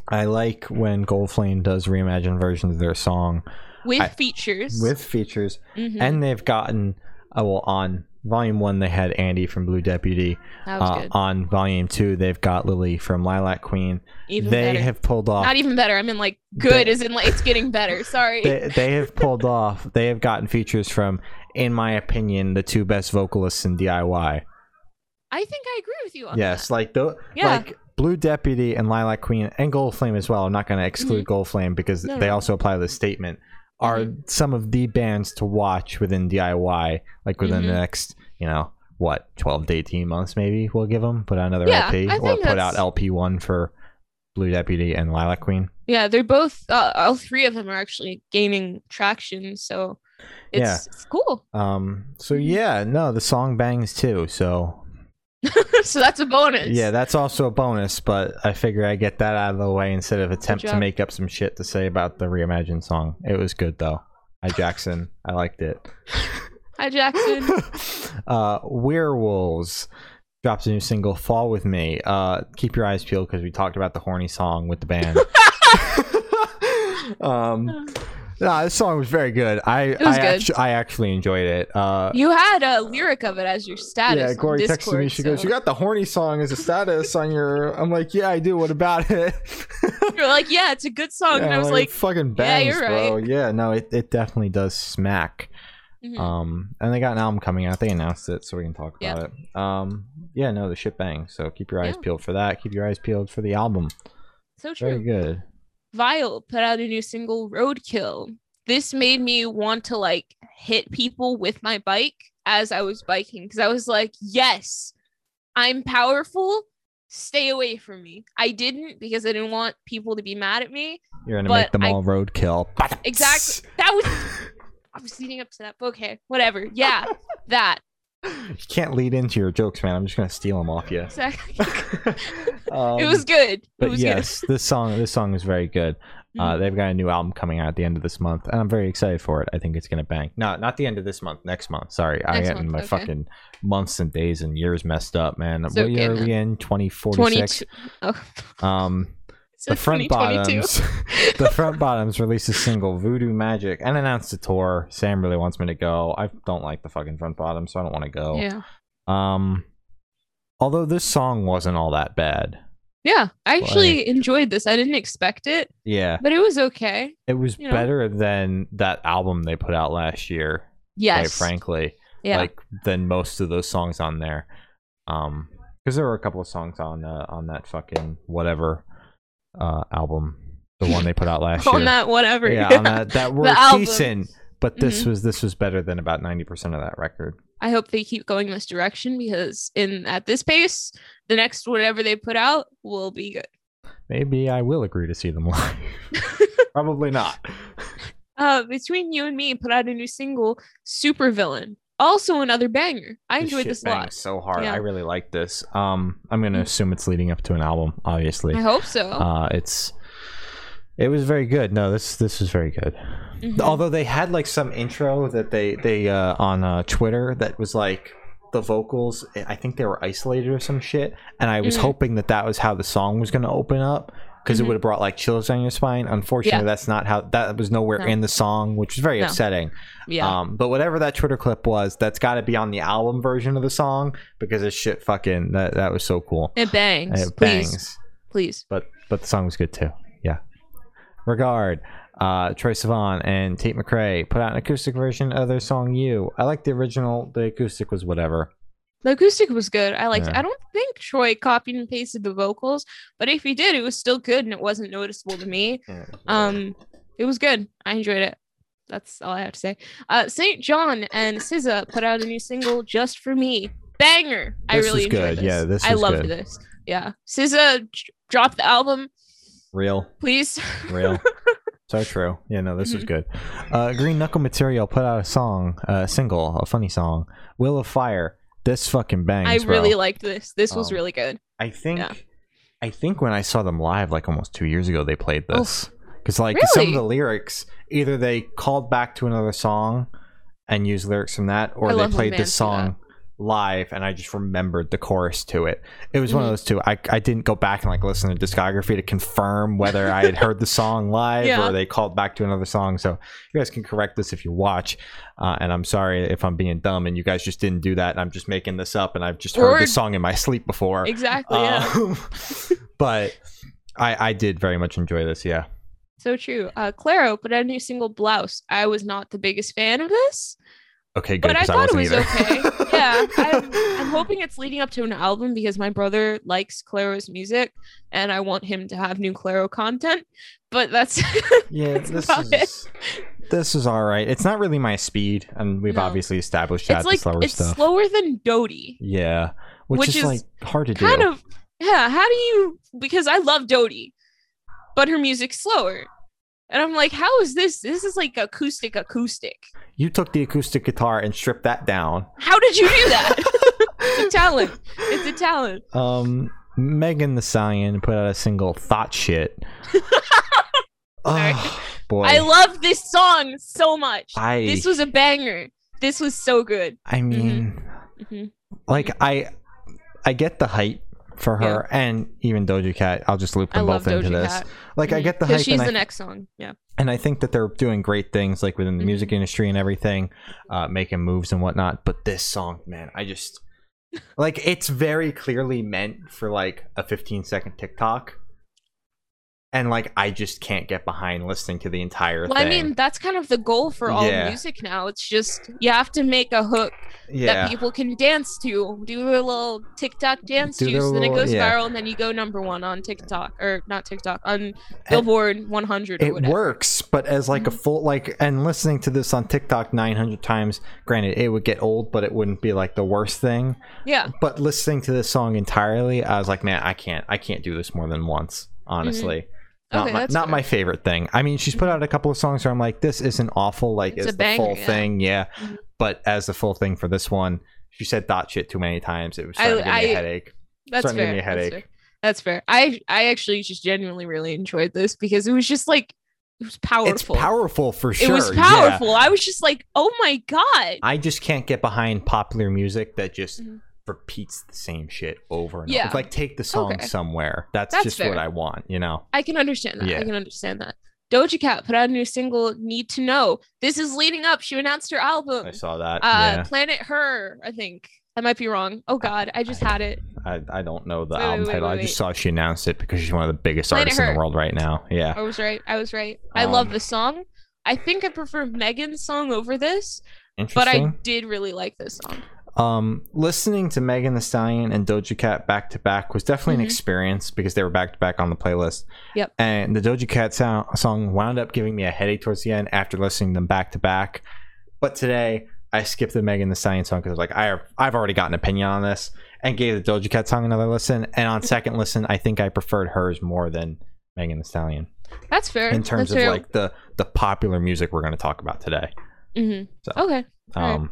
Speaker 2: I like when Gold Flame does reimagined versions of their song
Speaker 1: With
Speaker 2: I-
Speaker 1: features.
Speaker 2: with features,
Speaker 1: Mhm.
Speaker 2: and they've gotten uh, well on volume one they had Andy from Blue Deputy. Uh, on volume two they've got Lily from Lilac Queen.
Speaker 1: Even
Speaker 2: they
Speaker 1: better.
Speaker 2: have pulled off.
Speaker 1: Not even better. I mean, like good
Speaker 2: They-
Speaker 1: as in like it's getting better. Sorry.
Speaker 2: they, they have pulled off. They have gotten features from, in my opinion, the two best vocalists in DIY.
Speaker 1: I think I agree with you on
Speaker 2: Yes, like the
Speaker 1: Yeah.
Speaker 2: like Blue Deputy and Lilac Queen and Gold Flame as well. I'm not going to exclude Gold Flame because
Speaker 1: Mm-hmm. No,
Speaker 2: they
Speaker 1: no.
Speaker 2: also apply the statement. Are
Speaker 1: Mhm.
Speaker 2: some of the bands to watch within DIY, like within the
Speaker 1: Mhm.
Speaker 2: next, you know, what, 12 to 18 months maybe we'll give them, put out another
Speaker 1: Yeah,
Speaker 2: LP
Speaker 1: I
Speaker 2: or put out LP one for Blue Deputy and Lilac Queen.
Speaker 1: Yeah, they're both. Uh, all three of them are actually gaining traction, so it's,
Speaker 2: Yeah.
Speaker 1: it's cool.
Speaker 2: Um, so
Speaker 1: Mhm.
Speaker 2: yeah, no, the song bangs too. So
Speaker 1: so that's a bonus.
Speaker 2: Yeah, that's also a bonus, but I figure I get that out of the way instead of attempt to make up some shit to say about the reimagined song. It was good though. Hi Jackson, I liked it.
Speaker 1: Hi Jackson.
Speaker 2: uh, Werewolves drops a new single, "Fall with Me." Uh, keep your eyes peeled because we talked about the horny song with the band. um, nah, this song was very good. I I,
Speaker 1: good.
Speaker 2: actu- I actually enjoyed it. Uh,
Speaker 1: you had a lyric of it as your status.
Speaker 2: yeah, Glory texted me. She goes, "You got the horny song as a status on your." I'm like, "Yeah, I do. What about it?"
Speaker 1: You're like, yeah, it's a good song, and I was
Speaker 2: it
Speaker 1: like,
Speaker 2: "Fucking
Speaker 1: yeah,
Speaker 2: bangs,
Speaker 1: you're
Speaker 2: bro."
Speaker 1: right.
Speaker 2: Yeah, no, it, it definitely does smack.
Speaker 1: mhm.
Speaker 2: Um, and they got an album coming out. They announced it, so we can talk
Speaker 1: Yeah.
Speaker 2: about it. Um, yeah, no, the shit bangs. So keep your eyes
Speaker 1: Yeah.
Speaker 2: peeled for that. Keep your eyes peeled for the album.
Speaker 1: so true.
Speaker 2: Very good.
Speaker 1: Vile put out a new single, Roadkill. This made me want to like hit people with my bike as I was biking because I was like, yes, I'm powerful. Stay away from me. I didn't because I didn't want people to be mad at me.
Speaker 2: You're gonna make them
Speaker 1: I-
Speaker 2: all roadkill.
Speaker 1: Exactly. That was. I was leading up to that. Okay, whatever. Yeah, that
Speaker 2: You can't lead into your jokes, man. I'm just gonna steal them off you.
Speaker 1: exactly.
Speaker 2: Um,
Speaker 1: it was good. It
Speaker 2: but
Speaker 1: was
Speaker 2: yes, this song this song is very good. Uh,
Speaker 1: Mhm.
Speaker 2: they've got a new album coming out at the end of this month, and I'm very excited for it. I think it's gonna bang. No, not the end of this month. Next month. Sorry, I
Speaker 1: Next
Speaker 2: got
Speaker 1: month,
Speaker 2: my
Speaker 1: okay.
Speaker 2: fucking months and days and years messed up, man.
Speaker 1: It's
Speaker 2: what
Speaker 1: okay,
Speaker 2: year are we in?
Speaker 1: good.
Speaker 2: 2046.
Speaker 1: 22. Oh,
Speaker 2: Um,
Speaker 1: so
Speaker 2: the front bottoms. the front bottoms released a single "Voodoo Magic" and announced a tour. Sam really wants me to go. I don't like the fucking front bottoms, so I don't want to go.
Speaker 1: Yeah.
Speaker 2: Um, although this song wasn't all that bad.
Speaker 1: Yeah, I actually enjoyed this. I didn't expect it,
Speaker 2: Yeah,
Speaker 1: but it was okay.
Speaker 2: it was
Speaker 1: You know.
Speaker 2: better than that album they put out last year. Quite frankly,
Speaker 1: Yeah.
Speaker 2: like than most of those songs on there. Um, because there were a couple of songs on uh, on that fucking whatever uh album, the one they put out last year.
Speaker 1: on that whatever.
Speaker 2: yeah, on that that were decent, but this
Speaker 1: Mhm.
Speaker 2: was this was better than about ninety percent of that record.
Speaker 1: I hope they keep going this direction because in at this pace, the next whatever they put out will be good.
Speaker 2: Maybe I will agree to see them live. Probably not.
Speaker 1: Uh, between you and me, put out a new single, Super Villain. Also another banger. I enjoyed
Speaker 2: shit
Speaker 1: this a lot.
Speaker 2: So hard.
Speaker 1: Yeah.
Speaker 2: I really like this. Um, I'm gonna
Speaker 1: Mhm.
Speaker 2: assume it's leading up to an album. Obviously,
Speaker 1: I hope so.
Speaker 2: uh, it's it was very good. No, this this was very good.
Speaker 1: Mhm.
Speaker 2: Although they had like some intro that they they uh, on uh, Twitter that was like the vocals. I think they were isolated or some shit, and I was
Speaker 1: Mhm.
Speaker 2: hoping that that was how the song was gonna open up. Because it
Speaker 1: Mhm.
Speaker 2: would have brought like chills down your spine. Unfortunately,
Speaker 1: Yeah.
Speaker 2: that's not how. That was nowhere
Speaker 1: No.
Speaker 2: in the song, which is very
Speaker 1: No.
Speaker 2: upsetting.
Speaker 1: yeah.
Speaker 2: Um, but whatever that Twitter clip was, that's got to be on the album version of the song because it's shit. Fucking that that was so cool.
Speaker 1: it bangs.
Speaker 2: It
Speaker 1: please.
Speaker 2: bangs,
Speaker 1: Please.
Speaker 2: but but the song was good too. Yeah. Regard, uh, Troye Sivan and Tate McRae put out an acoustic version of their song "You." I like the original. The acoustic was whatever.
Speaker 1: The acoustic was good. I liked it.
Speaker 2: Yeah.
Speaker 1: I don't think Troye copied and pasted the vocals, but if he did, it was still good and it wasn't noticeable to me. Um, it was good. I enjoyed it. That's all I have to say. Uh, SAINt JHN and SZA put out a new single just for me. Banger. I really
Speaker 2: was good.
Speaker 1: enjoyed this.
Speaker 2: Yeah, this
Speaker 1: I
Speaker 2: was
Speaker 1: loved
Speaker 2: good.
Speaker 1: this. Yeah, SZA j- dropped the album,
Speaker 2: real,
Speaker 1: please.
Speaker 2: real. so true. Yeah, no, this was
Speaker 1: Mhm.
Speaker 2: good. Uh, Green Knuckle Material put out a song, a single, a funny song, "Will of Fire." This fucking bangs.
Speaker 1: I
Speaker 2: bro.
Speaker 1: really liked this. This was
Speaker 2: Um,
Speaker 1: really good.
Speaker 2: I think
Speaker 1: Yeah.
Speaker 2: I think when I saw them live like almost 2 years ago they played this. Cuz like some of the lyrics either they called back to another song and used lyrics from that or
Speaker 1: I
Speaker 2: they played this song live and I just remembered the chorus to it. It was one of
Speaker 1: Mhm.
Speaker 2: those two. I I didn't go back and like listen to discography to confirm whether I had heard the song live
Speaker 1: Yeah.
Speaker 2: or they called back to another song. So you guys can correct this if you watch. Uh, and I'm sorry if I'm being dumb and you guys just didn't do that I'm just making this up and I've just heard
Speaker 1: Or-
Speaker 2: this song in my sleep before.
Speaker 1: Exactly. Yeah.
Speaker 2: Um, but I I did very much enjoy this. Yeah.
Speaker 1: So true. Uh, Clairo put out a new single, Blouse. I was not the biggest fan of this,
Speaker 2: Okay, good.
Speaker 1: but I thought it
Speaker 2: wasn't either.
Speaker 1: okay. yeah, I'm, I'm hoping it's leading up to an album because my brother likes Clairo's music, and I want him to have new Clairo content. But that's
Speaker 2: Yeah,
Speaker 1: that's
Speaker 2: this
Speaker 1: about it.
Speaker 2: is this is all right. It's not really my speed, and we've
Speaker 1: No.
Speaker 2: obviously established that
Speaker 1: It's
Speaker 2: the
Speaker 1: like
Speaker 2: slower
Speaker 1: it's
Speaker 2: stuff.
Speaker 1: slower than Dodie.
Speaker 2: Yeah, which,
Speaker 1: Which
Speaker 2: is,
Speaker 1: is
Speaker 2: like hard to
Speaker 1: Kind
Speaker 2: do.
Speaker 1: Kind of. Yeah. How do you? Because I love Dodie, but her music's slower. And I'm like, how is this? This is like acoustic, acoustic.
Speaker 2: You took the acoustic guitar and stripped that down.
Speaker 1: How did you do that? it's a talent. It's a talent.
Speaker 2: Um, Megan Thee Stallion put out a single "Thot Shit." oh boy,
Speaker 1: I love this song so much.
Speaker 2: I-
Speaker 1: This was a banger. This was so good.
Speaker 2: I mean,
Speaker 1: Mhm.
Speaker 2: like I, I get the hype for her, and even Doja Cat. I'll just loop
Speaker 1: I
Speaker 2: them
Speaker 1: love
Speaker 2: both into
Speaker 1: Doja
Speaker 2: this.
Speaker 1: Cat.
Speaker 2: Like I
Speaker 1: Mhm.
Speaker 2: get the hype,
Speaker 1: she's
Speaker 2: and I
Speaker 1: the next song. Yeah.
Speaker 2: and I think that they're doing great things like within the
Speaker 1: Mhm.
Speaker 2: music industry and everything, uh, making moves and whatnot. But this song, man, I just like it's very clearly meant for like a 15 second TikTok, and like I just can't get behind listening to the entire
Speaker 1: Well,
Speaker 2: thing.
Speaker 1: I mean, that's kind of the goal for all
Speaker 2: Yeah.
Speaker 1: music now. It's just you have to make a hook
Speaker 2: yeah,
Speaker 1: that people can dance to, do a little TikTok dance
Speaker 2: Do
Speaker 1: to,
Speaker 2: their
Speaker 1: so then it goes
Speaker 2: yeah.
Speaker 1: viral, and then you go number one on TikTok or not TikTok on Billboard 100 or
Speaker 2: it
Speaker 1: whatever.
Speaker 2: works, but as like a
Speaker 1: Mhm.
Speaker 2: full like and listening to this on TikTok 900 times, granted it would get old, but it wouldn't be like the worst thing.
Speaker 1: Yeah,
Speaker 2: But listening to this song entirely, I was like, man, I can't I can't do this more than once, honestly. Not,
Speaker 1: Okay,
Speaker 2: my, not my favorite thing. I mean, she's put out a couple of songs where I'm like, this isn't awful. Like,
Speaker 1: It's
Speaker 2: as
Speaker 1: a
Speaker 2: the full
Speaker 1: yeah.
Speaker 2: thing, yeah.
Speaker 1: Mhm.
Speaker 2: But as the full thing for this one, she said dot shit too many times. It was
Speaker 1: I-
Speaker 2: starting to give me a
Speaker 1: I-
Speaker 2: headache.
Speaker 1: that's
Speaker 2: starting to
Speaker 1: fair.
Speaker 2: give me a
Speaker 1: That's
Speaker 2: headache.
Speaker 1: fair. That's fair. I I actually just genuinely really enjoyed this because it was just like it was powerful.
Speaker 2: It's powerful for sure.
Speaker 1: It was
Speaker 2: yeah.
Speaker 1: powerful. I was just like, oh my god.
Speaker 2: I just can't get behind popular music that just
Speaker 1: Mhm.
Speaker 2: Repeats the same shit over and
Speaker 1: Yeah.
Speaker 2: over. Like take the song
Speaker 1: Okay.
Speaker 2: somewhere. That's,
Speaker 1: That's
Speaker 2: just
Speaker 1: fair.
Speaker 2: what I want, you know.
Speaker 1: I can understand that.
Speaker 2: Yeah.
Speaker 1: I can understand that. Doja Cat put out a new single, Need to Know. This is leading up. She announced her album.
Speaker 2: I saw that.
Speaker 1: Uh,
Speaker 2: yeah.
Speaker 1: Planet Her, I think. I might be wrong. Oh God, I just had it.
Speaker 2: I, I don't know the
Speaker 1: Wait,
Speaker 2: album
Speaker 1: wait,
Speaker 2: title. I
Speaker 1: wait,
Speaker 2: just saw she announced it because she's one of the biggest
Speaker 1: Planet
Speaker 2: artists in the world right now. Yeah.
Speaker 1: I was right. I was right. I love
Speaker 2: Um,
Speaker 1: the song. I think I prefer Megan's song over this, but I did really like this song.
Speaker 2: Um, listening to Megan Thee Stallion and Doja Cat back to back was definitely
Speaker 1: Mhm.
Speaker 2: an experience because they were back to back on the playlist.
Speaker 1: Yep.
Speaker 2: And the Doja Cat sound, song wound up giving me a headache towards the end after listening them back to back. But today I skipped the Megan Thee Stallion song because I was like, I I've already got an opinion on this, and gave the Doja Cat song another listen. And on second listen, I think I preferred hers more than Megan Thee Stallion
Speaker 1: That's fair.
Speaker 2: in terms
Speaker 1: That's
Speaker 2: of
Speaker 1: fair.
Speaker 2: like the the popular music we're going to talk about today.
Speaker 1: Mhm.
Speaker 2: So.
Speaker 1: Okay.
Speaker 2: Um,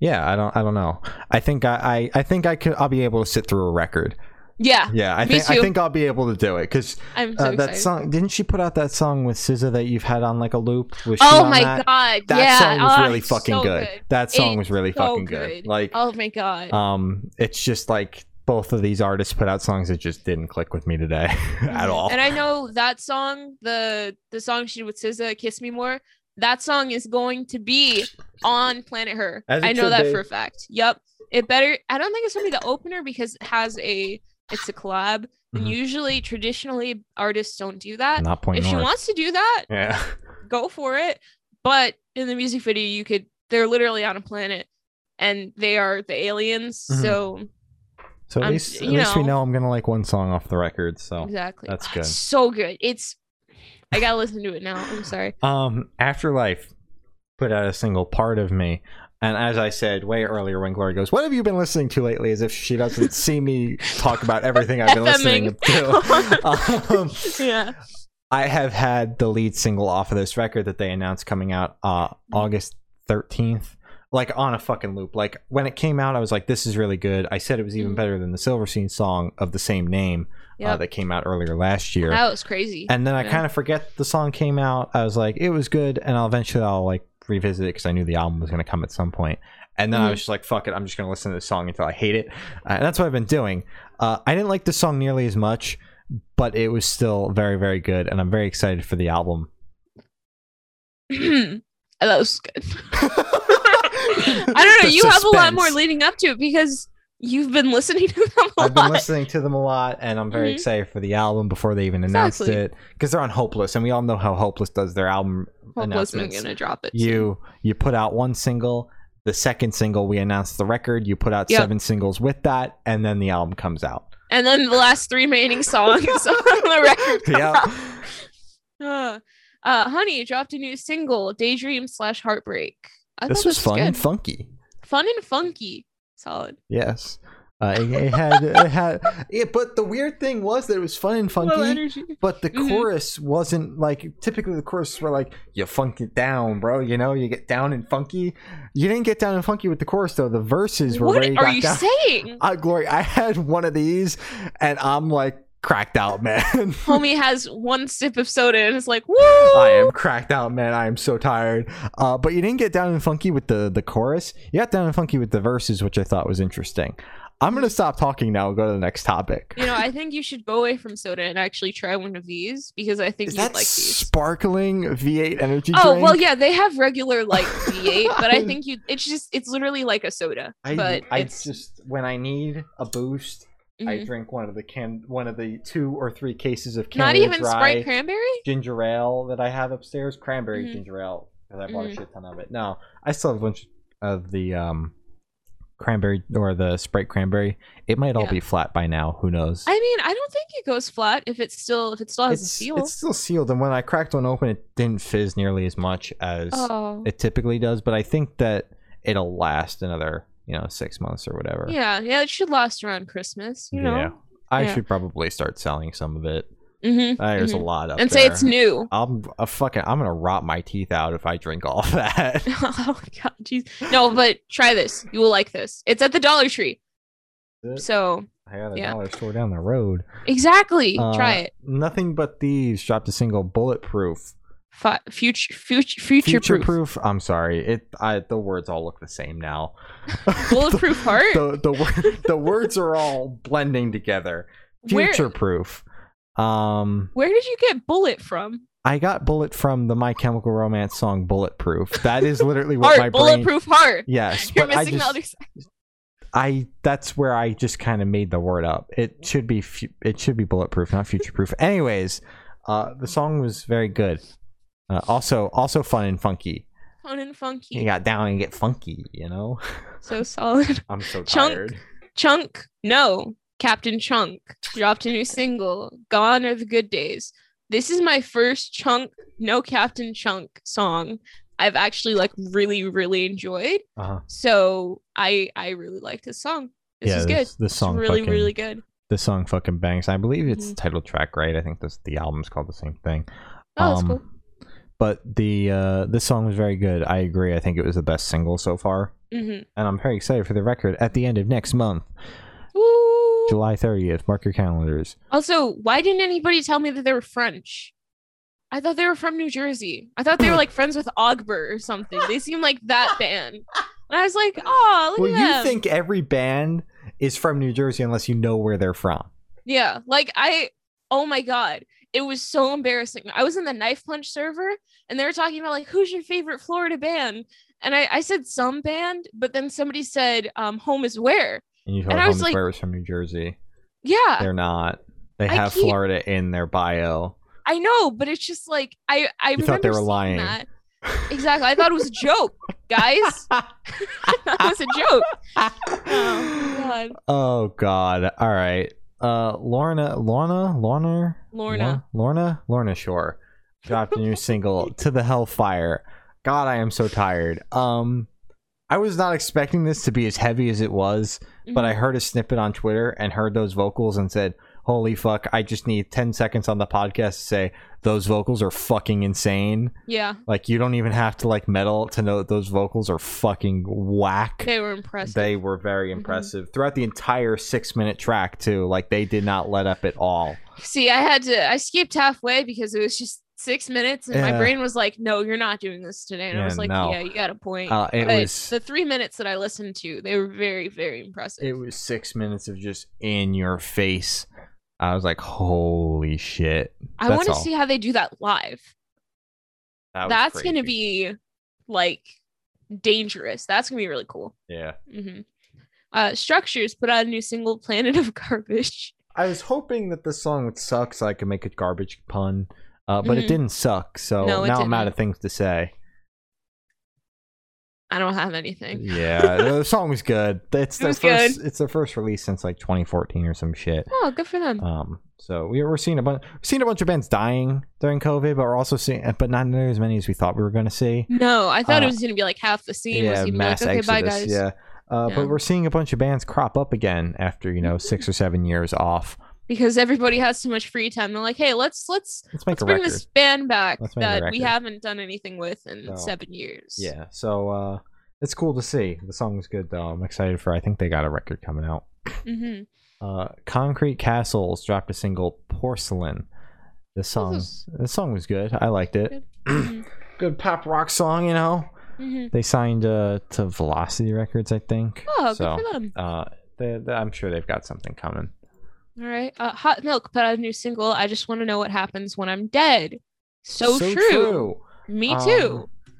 Speaker 2: yeah, I don't, I don't know. I think I, I, I think I could, I'll be able to sit through a record.
Speaker 1: Yeah,
Speaker 2: Yeah, I
Speaker 1: Me
Speaker 2: think, I think I'll be able to do it because
Speaker 1: so
Speaker 2: uh, that song. Didn't she put out that song with SZA that you've had on like a loop? Was
Speaker 1: Oh my
Speaker 2: that?
Speaker 1: god.
Speaker 2: That
Speaker 1: yeah.
Speaker 2: song was
Speaker 1: oh,
Speaker 2: really fucking
Speaker 1: so
Speaker 2: good. That song was really
Speaker 1: so
Speaker 2: fucking good. Like,
Speaker 1: oh my god.
Speaker 2: um, it's just like both of these artists put out songs that just didn't click with me today at
Speaker 1: Mhm.
Speaker 2: all.
Speaker 1: And I know that song, the the song she did with SZA, "Kiss Me More," that song is going to be on Planet Her. I know that
Speaker 2: be.
Speaker 1: for a fact. Yep. It better. I don't think it's gonna be the opener because it has a. It's a collab, and
Speaker 2: Mhm.
Speaker 1: usually, traditionally, artists don't do that.
Speaker 2: Not point
Speaker 1: If she wants to do that,
Speaker 2: yeah.
Speaker 1: go for it. But in the music video, you could. They're literally on a planet, and they are the aliens.
Speaker 2: Mhm.
Speaker 1: So
Speaker 2: So at
Speaker 1: I'm-
Speaker 2: least, at least we
Speaker 1: know.
Speaker 2: know I'm gonna like one song off the record. So
Speaker 1: exactly,
Speaker 2: that's
Speaker 1: Ah,
Speaker 2: good.
Speaker 1: So good. It's. I gotta listen to it now. I'm sorry.
Speaker 2: Um, Afterlife put out a single part of me. And as I said way earlier, when Glory goes, "What have you been listening to lately?" As if she doesn't see me talk about everything I've been listening to. um,
Speaker 1: yeah.
Speaker 2: I have had the lead single off of this record that they announced coming out uh, August thirteenth, like on a fucking loop. Like when it came out, I was like, "This is really good." I said it was even
Speaker 1: Mhm.
Speaker 2: better than the Silverstein song of the same name uh, that came out earlier last year.
Speaker 1: That was crazy.
Speaker 2: and then I
Speaker 1: Yeah.
Speaker 2: kind of forget the song came out. I was like, it was good, and I'll eventually I'll like revisit it because I knew the album was going to come at some point. And then I
Speaker 1: Mhm.
Speaker 2: was just like, fuck it, I'm just going to listen to the song until I hate it, uh, and that's what I've been doing. Uh, I didn't like the song nearly as much, but it was still very very good, and I'm very excited for the album.
Speaker 1: that was good. I don't know. You have a lot more leading up to it because you've been listening to them a
Speaker 2: I've been listening to them a lot, and I'm very
Speaker 1: Mhm.
Speaker 2: excited for the album before they even announced
Speaker 1: Exactly.
Speaker 2: it because they're on Hopeless, and we all know how Hopeless does their album
Speaker 1: Hopeless isn't
Speaker 2: announcements.
Speaker 1: gonna drop it. soon.
Speaker 2: you you put out one single the second single we announced the record you put out
Speaker 1: Yep.
Speaker 2: seven singles with that and then the album comes out
Speaker 1: and then the last three remaining songs on the record.
Speaker 2: yeah.
Speaker 1: Uh, Honey dropped a new single, Daydream slash Heartbreak. I
Speaker 2: this
Speaker 1: thought
Speaker 2: was fun and funky
Speaker 1: fun and funky. Solid.
Speaker 2: yes uh, it, it had it had yeah, but the weird thing was that it was fun and funky but the
Speaker 1: Mhm.
Speaker 2: chorus wasn't like typically the chorus were like you funk it down bro you know you get down and funky you didn't get down and funky with the chorus though the verses were
Speaker 1: What are you
Speaker 2: down
Speaker 1: saying?
Speaker 2: uh, glory i had one of these and i'm like cracked out man
Speaker 1: Homie has one sip of soda and is like, "Woo!"
Speaker 2: I am cracked out, man. I am so tired. Uh, but you didn't get down and funky with the the chorus. You got down and funky with the verses, which I thought was interesting. I'm gonna stop talking now and go to the next topic.
Speaker 1: You know, I think you should go away from soda and actually try one of these because I think
Speaker 2: Is
Speaker 1: you'd
Speaker 2: that
Speaker 1: like these.
Speaker 2: sparkling V8 energy
Speaker 1: Oh
Speaker 2: drink?
Speaker 1: well, yeah, they have regular like V8, but I think you it's just it's literally like a soda,
Speaker 2: I,
Speaker 1: but
Speaker 2: I
Speaker 1: it's
Speaker 2: just when I need a boost, I
Speaker 1: Mhm.
Speaker 2: drink one of the can one of the two or three cases of
Speaker 1: Not even
Speaker 2: Dry
Speaker 1: Sprite cranberry.
Speaker 2: ginger ale that I have upstairs, cranberry
Speaker 1: Mhm.
Speaker 2: ginger ale, because I bought
Speaker 1: Mhm.
Speaker 2: a shit ton of it. No, I still have a bunch of the um cranberry or the Sprite cranberry. It might all
Speaker 1: Yeah.
Speaker 2: be flat by now. Who knows?
Speaker 1: I mean, I don't think it goes flat if it's still if it still has a seal.
Speaker 2: it's still sealed, and when I cracked one open, it didn't fizz nearly as much as
Speaker 1: oh,
Speaker 2: it typically does. But I think that it'll last another, you know, six months or whatever.
Speaker 1: yeah, yeah. It should last around Christmas. You know.
Speaker 2: Yeah. I
Speaker 1: Yeah.
Speaker 2: should probably start selling some of it.
Speaker 1: Mm-hmm.
Speaker 2: There's a lot up
Speaker 1: and
Speaker 2: there.
Speaker 1: say it's new.
Speaker 2: I'm a fucking. I'm gonna rot my teeth out if I drink all that.
Speaker 1: oh god, jeez. No, but try this. You will like this. It's at the Dollar Tree. So
Speaker 2: I got a
Speaker 1: Yeah.
Speaker 2: dollar store down the road.
Speaker 1: exactly, try
Speaker 2: Uh,
Speaker 1: it.
Speaker 2: Nothing but thieves dropped a single bulletproof.
Speaker 1: Fi- future, future, future,
Speaker 2: Future
Speaker 1: proof.
Speaker 2: proof. I'm sorry. It. I. The words all look the same now.
Speaker 1: Bulletproof heart.
Speaker 2: the the, the words are all blending together.
Speaker 1: Where-
Speaker 2: Future proof. Um,
Speaker 1: Where did you get bullet from?
Speaker 2: I got bullet from the My Chemical Romance song "Bulletproof." That is literally what
Speaker 1: Heart,
Speaker 2: my brain.
Speaker 1: bulletproof heart.
Speaker 2: Yes,
Speaker 1: You're missing
Speaker 2: just,
Speaker 1: the other side.
Speaker 2: I that's where I just kind of made the word up. It should be fu- it should be bulletproof, not future proof. Anyways, uh, the song was very good. Uh, also, also fun and funky.
Speaker 1: Fun and funky.
Speaker 2: You got down and get funky. You know,
Speaker 1: So solid.
Speaker 2: I'm so
Speaker 1: Chunk.
Speaker 2: tired.
Speaker 1: Chunk, no. Captain Chunk dropped a new single. Gone are the good days. This is my first Chunk, no Captain Chunk song I've actually like really, really enjoyed.
Speaker 2: Uh-huh.
Speaker 1: So I I really like this song. This
Speaker 2: yeah,
Speaker 1: is good.
Speaker 2: this, this
Speaker 1: It's
Speaker 2: song
Speaker 1: really,
Speaker 2: fucking,
Speaker 1: really good.
Speaker 2: This song fucking bangs. I believe it's
Speaker 1: Mhm.
Speaker 2: the title track, right? I think this the album's called the same thing.
Speaker 1: Oh, that's
Speaker 2: Um,
Speaker 1: cool.
Speaker 2: But the uh, this song was very good. I agree. I think it was the best single so far,
Speaker 1: Mm-hmm.
Speaker 2: and I'm very excited for the record at the end of next month,
Speaker 1: Woo!
Speaker 2: July 30th. Mark your calendars.
Speaker 1: Also, why didn't anybody tell me that they were French? I thought they were from New Jersey. I thought they were like friends with Ogbert or something. They seem like that band. And I was like, oh, look
Speaker 2: Well,
Speaker 1: at
Speaker 2: you think every band is from New Jersey unless you know where they're from.
Speaker 1: Yeah, like I oh my god, it was so embarrassing. I was in the knife punch server and they were talking about like who's your favorite Florida band? And I, I said some band, but then somebody said um home is where.
Speaker 2: And you
Speaker 1: And
Speaker 2: thought
Speaker 1: I was
Speaker 2: Home
Speaker 1: like-
Speaker 2: Square was from New Jersey.
Speaker 1: Yeah,
Speaker 2: They're not. They have Florida in their bio.
Speaker 1: I know, but it's just like I I
Speaker 2: You thought they were lying.
Speaker 1: that. Exactly. I thought it was a joke, guys. I thought it was a joke. Oh god.
Speaker 2: Oh God! All right. Uh, Lorna, Lorna, Lorna,
Speaker 1: Lorna.
Speaker 2: Lorna, Lorna Shore dropped a new single "To the Hellfire." God, I am so tired. Um, I was not expecting this to be as heavy as it was, but I heard a snippet on Twitter and heard those vocals and said, "Holy fuck! I just need ten seconds on the podcast to say those vocals are fucking insane."
Speaker 1: Yeah,
Speaker 2: Like you don't even have to like metal to know that those vocals are fucking whack.
Speaker 1: they were impressive.
Speaker 2: They were very
Speaker 1: Mhm.
Speaker 2: impressive throughout the entire six minute track too. Like they did not let up at all.
Speaker 1: See, I had to I skipped halfway because it was just six minutes and my brain was like, No, you're not doing this today. And I was like,
Speaker 2: no.
Speaker 1: Yeah, you got a point.
Speaker 2: Uh, it
Speaker 1: but
Speaker 2: was
Speaker 1: the three minutes that I listened to, they were very, very impressive.
Speaker 2: it was six minutes of just in your face. I was like, holy shit.
Speaker 1: I want to see how they do that live.
Speaker 2: That was
Speaker 1: That's gonna be like dangerous. That's gonna be really cool.
Speaker 2: Yeah.
Speaker 1: hmm Uh, Structures put out a new single, "Planet of Garbage."
Speaker 2: I was hoping that this song would suck so I could make a garbage pun. Uh, but it
Speaker 1: Mhm.
Speaker 2: didn't suck, so
Speaker 1: No, it
Speaker 2: now I'm out of things to say.
Speaker 1: I don't have anything.
Speaker 2: Yeah, the song was good. It's
Speaker 1: It
Speaker 2: their
Speaker 1: was
Speaker 2: first. It's their first release since like 2014 or some shit.
Speaker 1: Oh, good for them.
Speaker 2: Um, so we we're seeing a bunch, we're seeing a bunch of bands dying during COVID, but we're also seeing, but not nearly as many as we thought we were going to see.
Speaker 1: no, I thought
Speaker 2: uh,
Speaker 1: it was gonna be like half the scene
Speaker 2: yeah,
Speaker 1: gonna
Speaker 2: mass
Speaker 1: like, okay, bye
Speaker 2: exodus.
Speaker 1: guys.
Speaker 2: Yeah. Uh,
Speaker 1: Yeah.
Speaker 2: But we're seeing a bunch of bands crop up again after you know six or seven years off.
Speaker 1: Because everybody has so much free time. They're like, hey, let's let's
Speaker 2: Let's
Speaker 1: let's bring
Speaker 2: record.
Speaker 1: this band back
Speaker 2: Let's make a
Speaker 1: that we haven't done anything with in
Speaker 2: So,
Speaker 1: seven years.
Speaker 2: Yeah. So uh, it's cool to see. The song was good though. I'm excited for. I think they got a record coming out.
Speaker 1: hmm
Speaker 2: Uh, Concrete Castles dropped a single "Porcelain." This song,
Speaker 1: is-
Speaker 2: this song was good. I liked it.
Speaker 1: Good. hmm
Speaker 2: Good pop rock song, you know.
Speaker 1: hmm
Speaker 2: They signed uh, to Velocity Records, I think.
Speaker 1: Oh,
Speaker 2: so,
Speaker 1: good for them.
Speaker 2: uh, they, they- I'm sure they've got something coming.
Speaker 1: All right. Uh, Hot Milk put out a new single. I just want to know what happens when I'm dead. So, true. Me too.
Speaker 2: Um,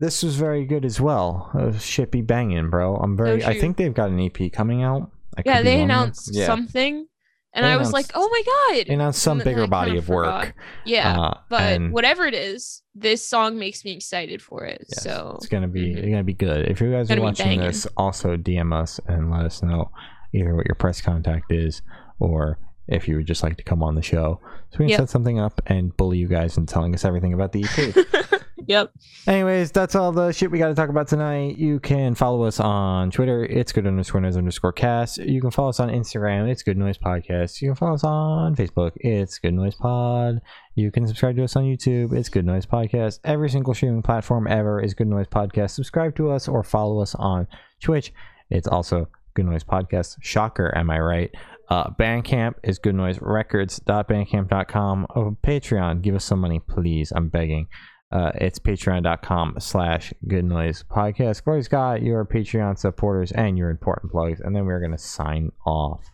Speaker 2: this was very good as well. Uh, shit be banging, bro. I'm very. I think they've got an EP coming out. That
Speaker 1: yeah, they announced
Speaker 2: Yeah.
Speaker 1: something, and
Speaker 2: They
Speaker 1: I was like, "Oh my god!"
Speaker 2: They announced some bigger
Speaker 1: I
Speaker 2: body
Speaker 1: kinda
Speaker 2: of work.
Speaker 1: Yeah,
Speaker 2: uh,
Speaker 1: but whatever it is, this song makes me excited for it.
Speaker 2: Yes,
Speaker 1: so
Speaker 2: it's gonna be
Speaker 1: mhm.
Speaker 2: it's gonna be good. If you guys are watching this, also DM us and let us know either what your press contact is or if you would just like to come on the show, so we can
Speaker 1: Yep.
Speaker 2: set something up and bully you guys into telling us everything about the EP.
Speaker 1: yep.
Speaker 2: Anyways, that's all the shit we got to talk about tonight. You can follow us on Twitter. It's good underscore noise underscore cast. You can follow us on Instagram. It's good noise podcast. You can follow us on Facebook. It's good noise pod. You can subscribe to us on YouTube. It's good noise podcast. Every single streaming platform ever is good noise podcast. Subscribe to us or follow us on Twitch. It's also good noise podcast. Shocker, am I right? Uh, Bandcamp is goodnoiserecords.bandcamp.com. Oh, Patreon, give us some money, please. I'm begging. Uh, it's patreon.com slash good noise podcast. Glory's got your Patreon supporters and your important plugs, and then we're going to sign off.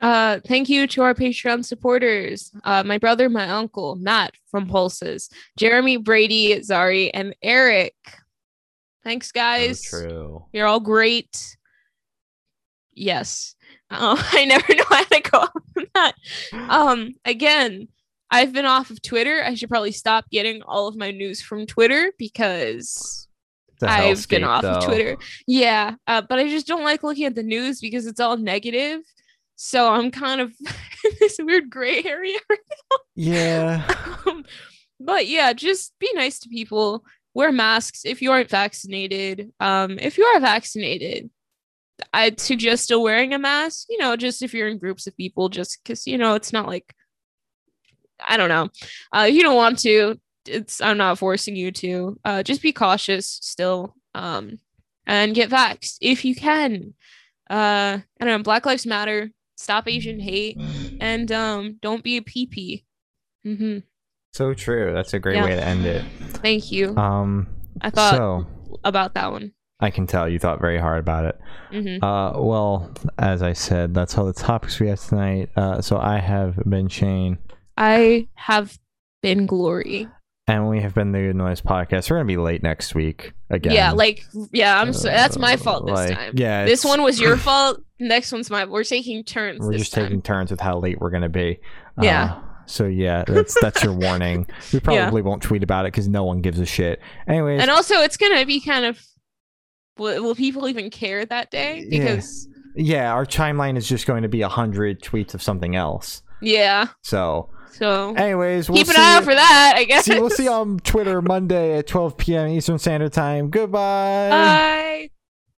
Speaker 1: Uh, thank you to our Patreon supporters. Uh, my brother, my uncle, Matt from Pulses, Jeremy, Brady, Zari, and Eric. Thanks, guys.
Speaker 2: true.
Speaker 1: You're all great. Yes. Uh, I never know how to go off on that. Um, again, I've been off of Twitter. I should probably stop getting all of my news from Twitter because I've been off of Twitter. Yeah, uh, but I just don't like looking at the news because it's all negative. So I'm kind of in this weird gray area.
Speaker 2: Yeah.
Speaker 1: Um, but yeah, just be nice to people. Wear masks if you aren't vaccinated. Um, if you are vaccinated, I'd suggest still wearing a mask. You know, just if you're in groups of people, just because you know it's not like I don't know. Uh, if you don't want to, it's I'm not forcing you to. Uh, just be cautious still. Um, and get vaxxed if you can. Uh, I don't know. Black Lives Matter. Stop Asian hate, and um, don't be a PP. Mm-hmm.
Speaker 2: So true. That's a great
Speaker 1: Yeah.
Speaker 2: way to end it.
Speaker 1: Thank you.
Speaker 2: Um,
Speaker 1: I thought
Speaker 2: so
Speaker 1: about that one.
Speaker 2: I can tell you thought very hard about it.
Speaker 1: hmm
Speaker 2: Uh, well, as I said, that's all the topics we have tonight. Uh, so I have been Shane,
Speaker 1: I have been glory.
Speaker 2: and we have been the Good Noise Podcast. We're gonna be late next week again.
Speaker 1: Yeah, like yeah, I'm so that's my
Speaker 2: Uh,
Speaker 1: fault this
Speaker 2: like,
Speaker 1: time.
Speaker 2: Yeah,
Speaker 1: This one was your fault. Next one's my. We're taking turns.
Speaker 2: We're just
Speaker 1: time.
Speaker 2: taking turns with how late we're gonna be.
Speaker 1: Yeah.
Speaker 2: Uh, so yeah, that's that's your warning. We probably won't tweet about it because no one gives a shit. Anyways,
Speaker 1: And also, it's gonna be kind of. Will, will people even care that day?
Speaker 2: Yeah.
Speaker 1: Because
Speaker 2: yeah, our timeline is just going to be a hundred tweets of something else.
Speaker 1: yeah.
Speaker 2: So,
Speaker 1: So
Speaker 2: anyways, we'll
Speaker 1: keep an eye out for that. I guess.
Speaker 2: See, we'll see you on Twitter Monday at 12 p.m. Eastern Standard Time. Goodbye.
Speaker 1: Bye.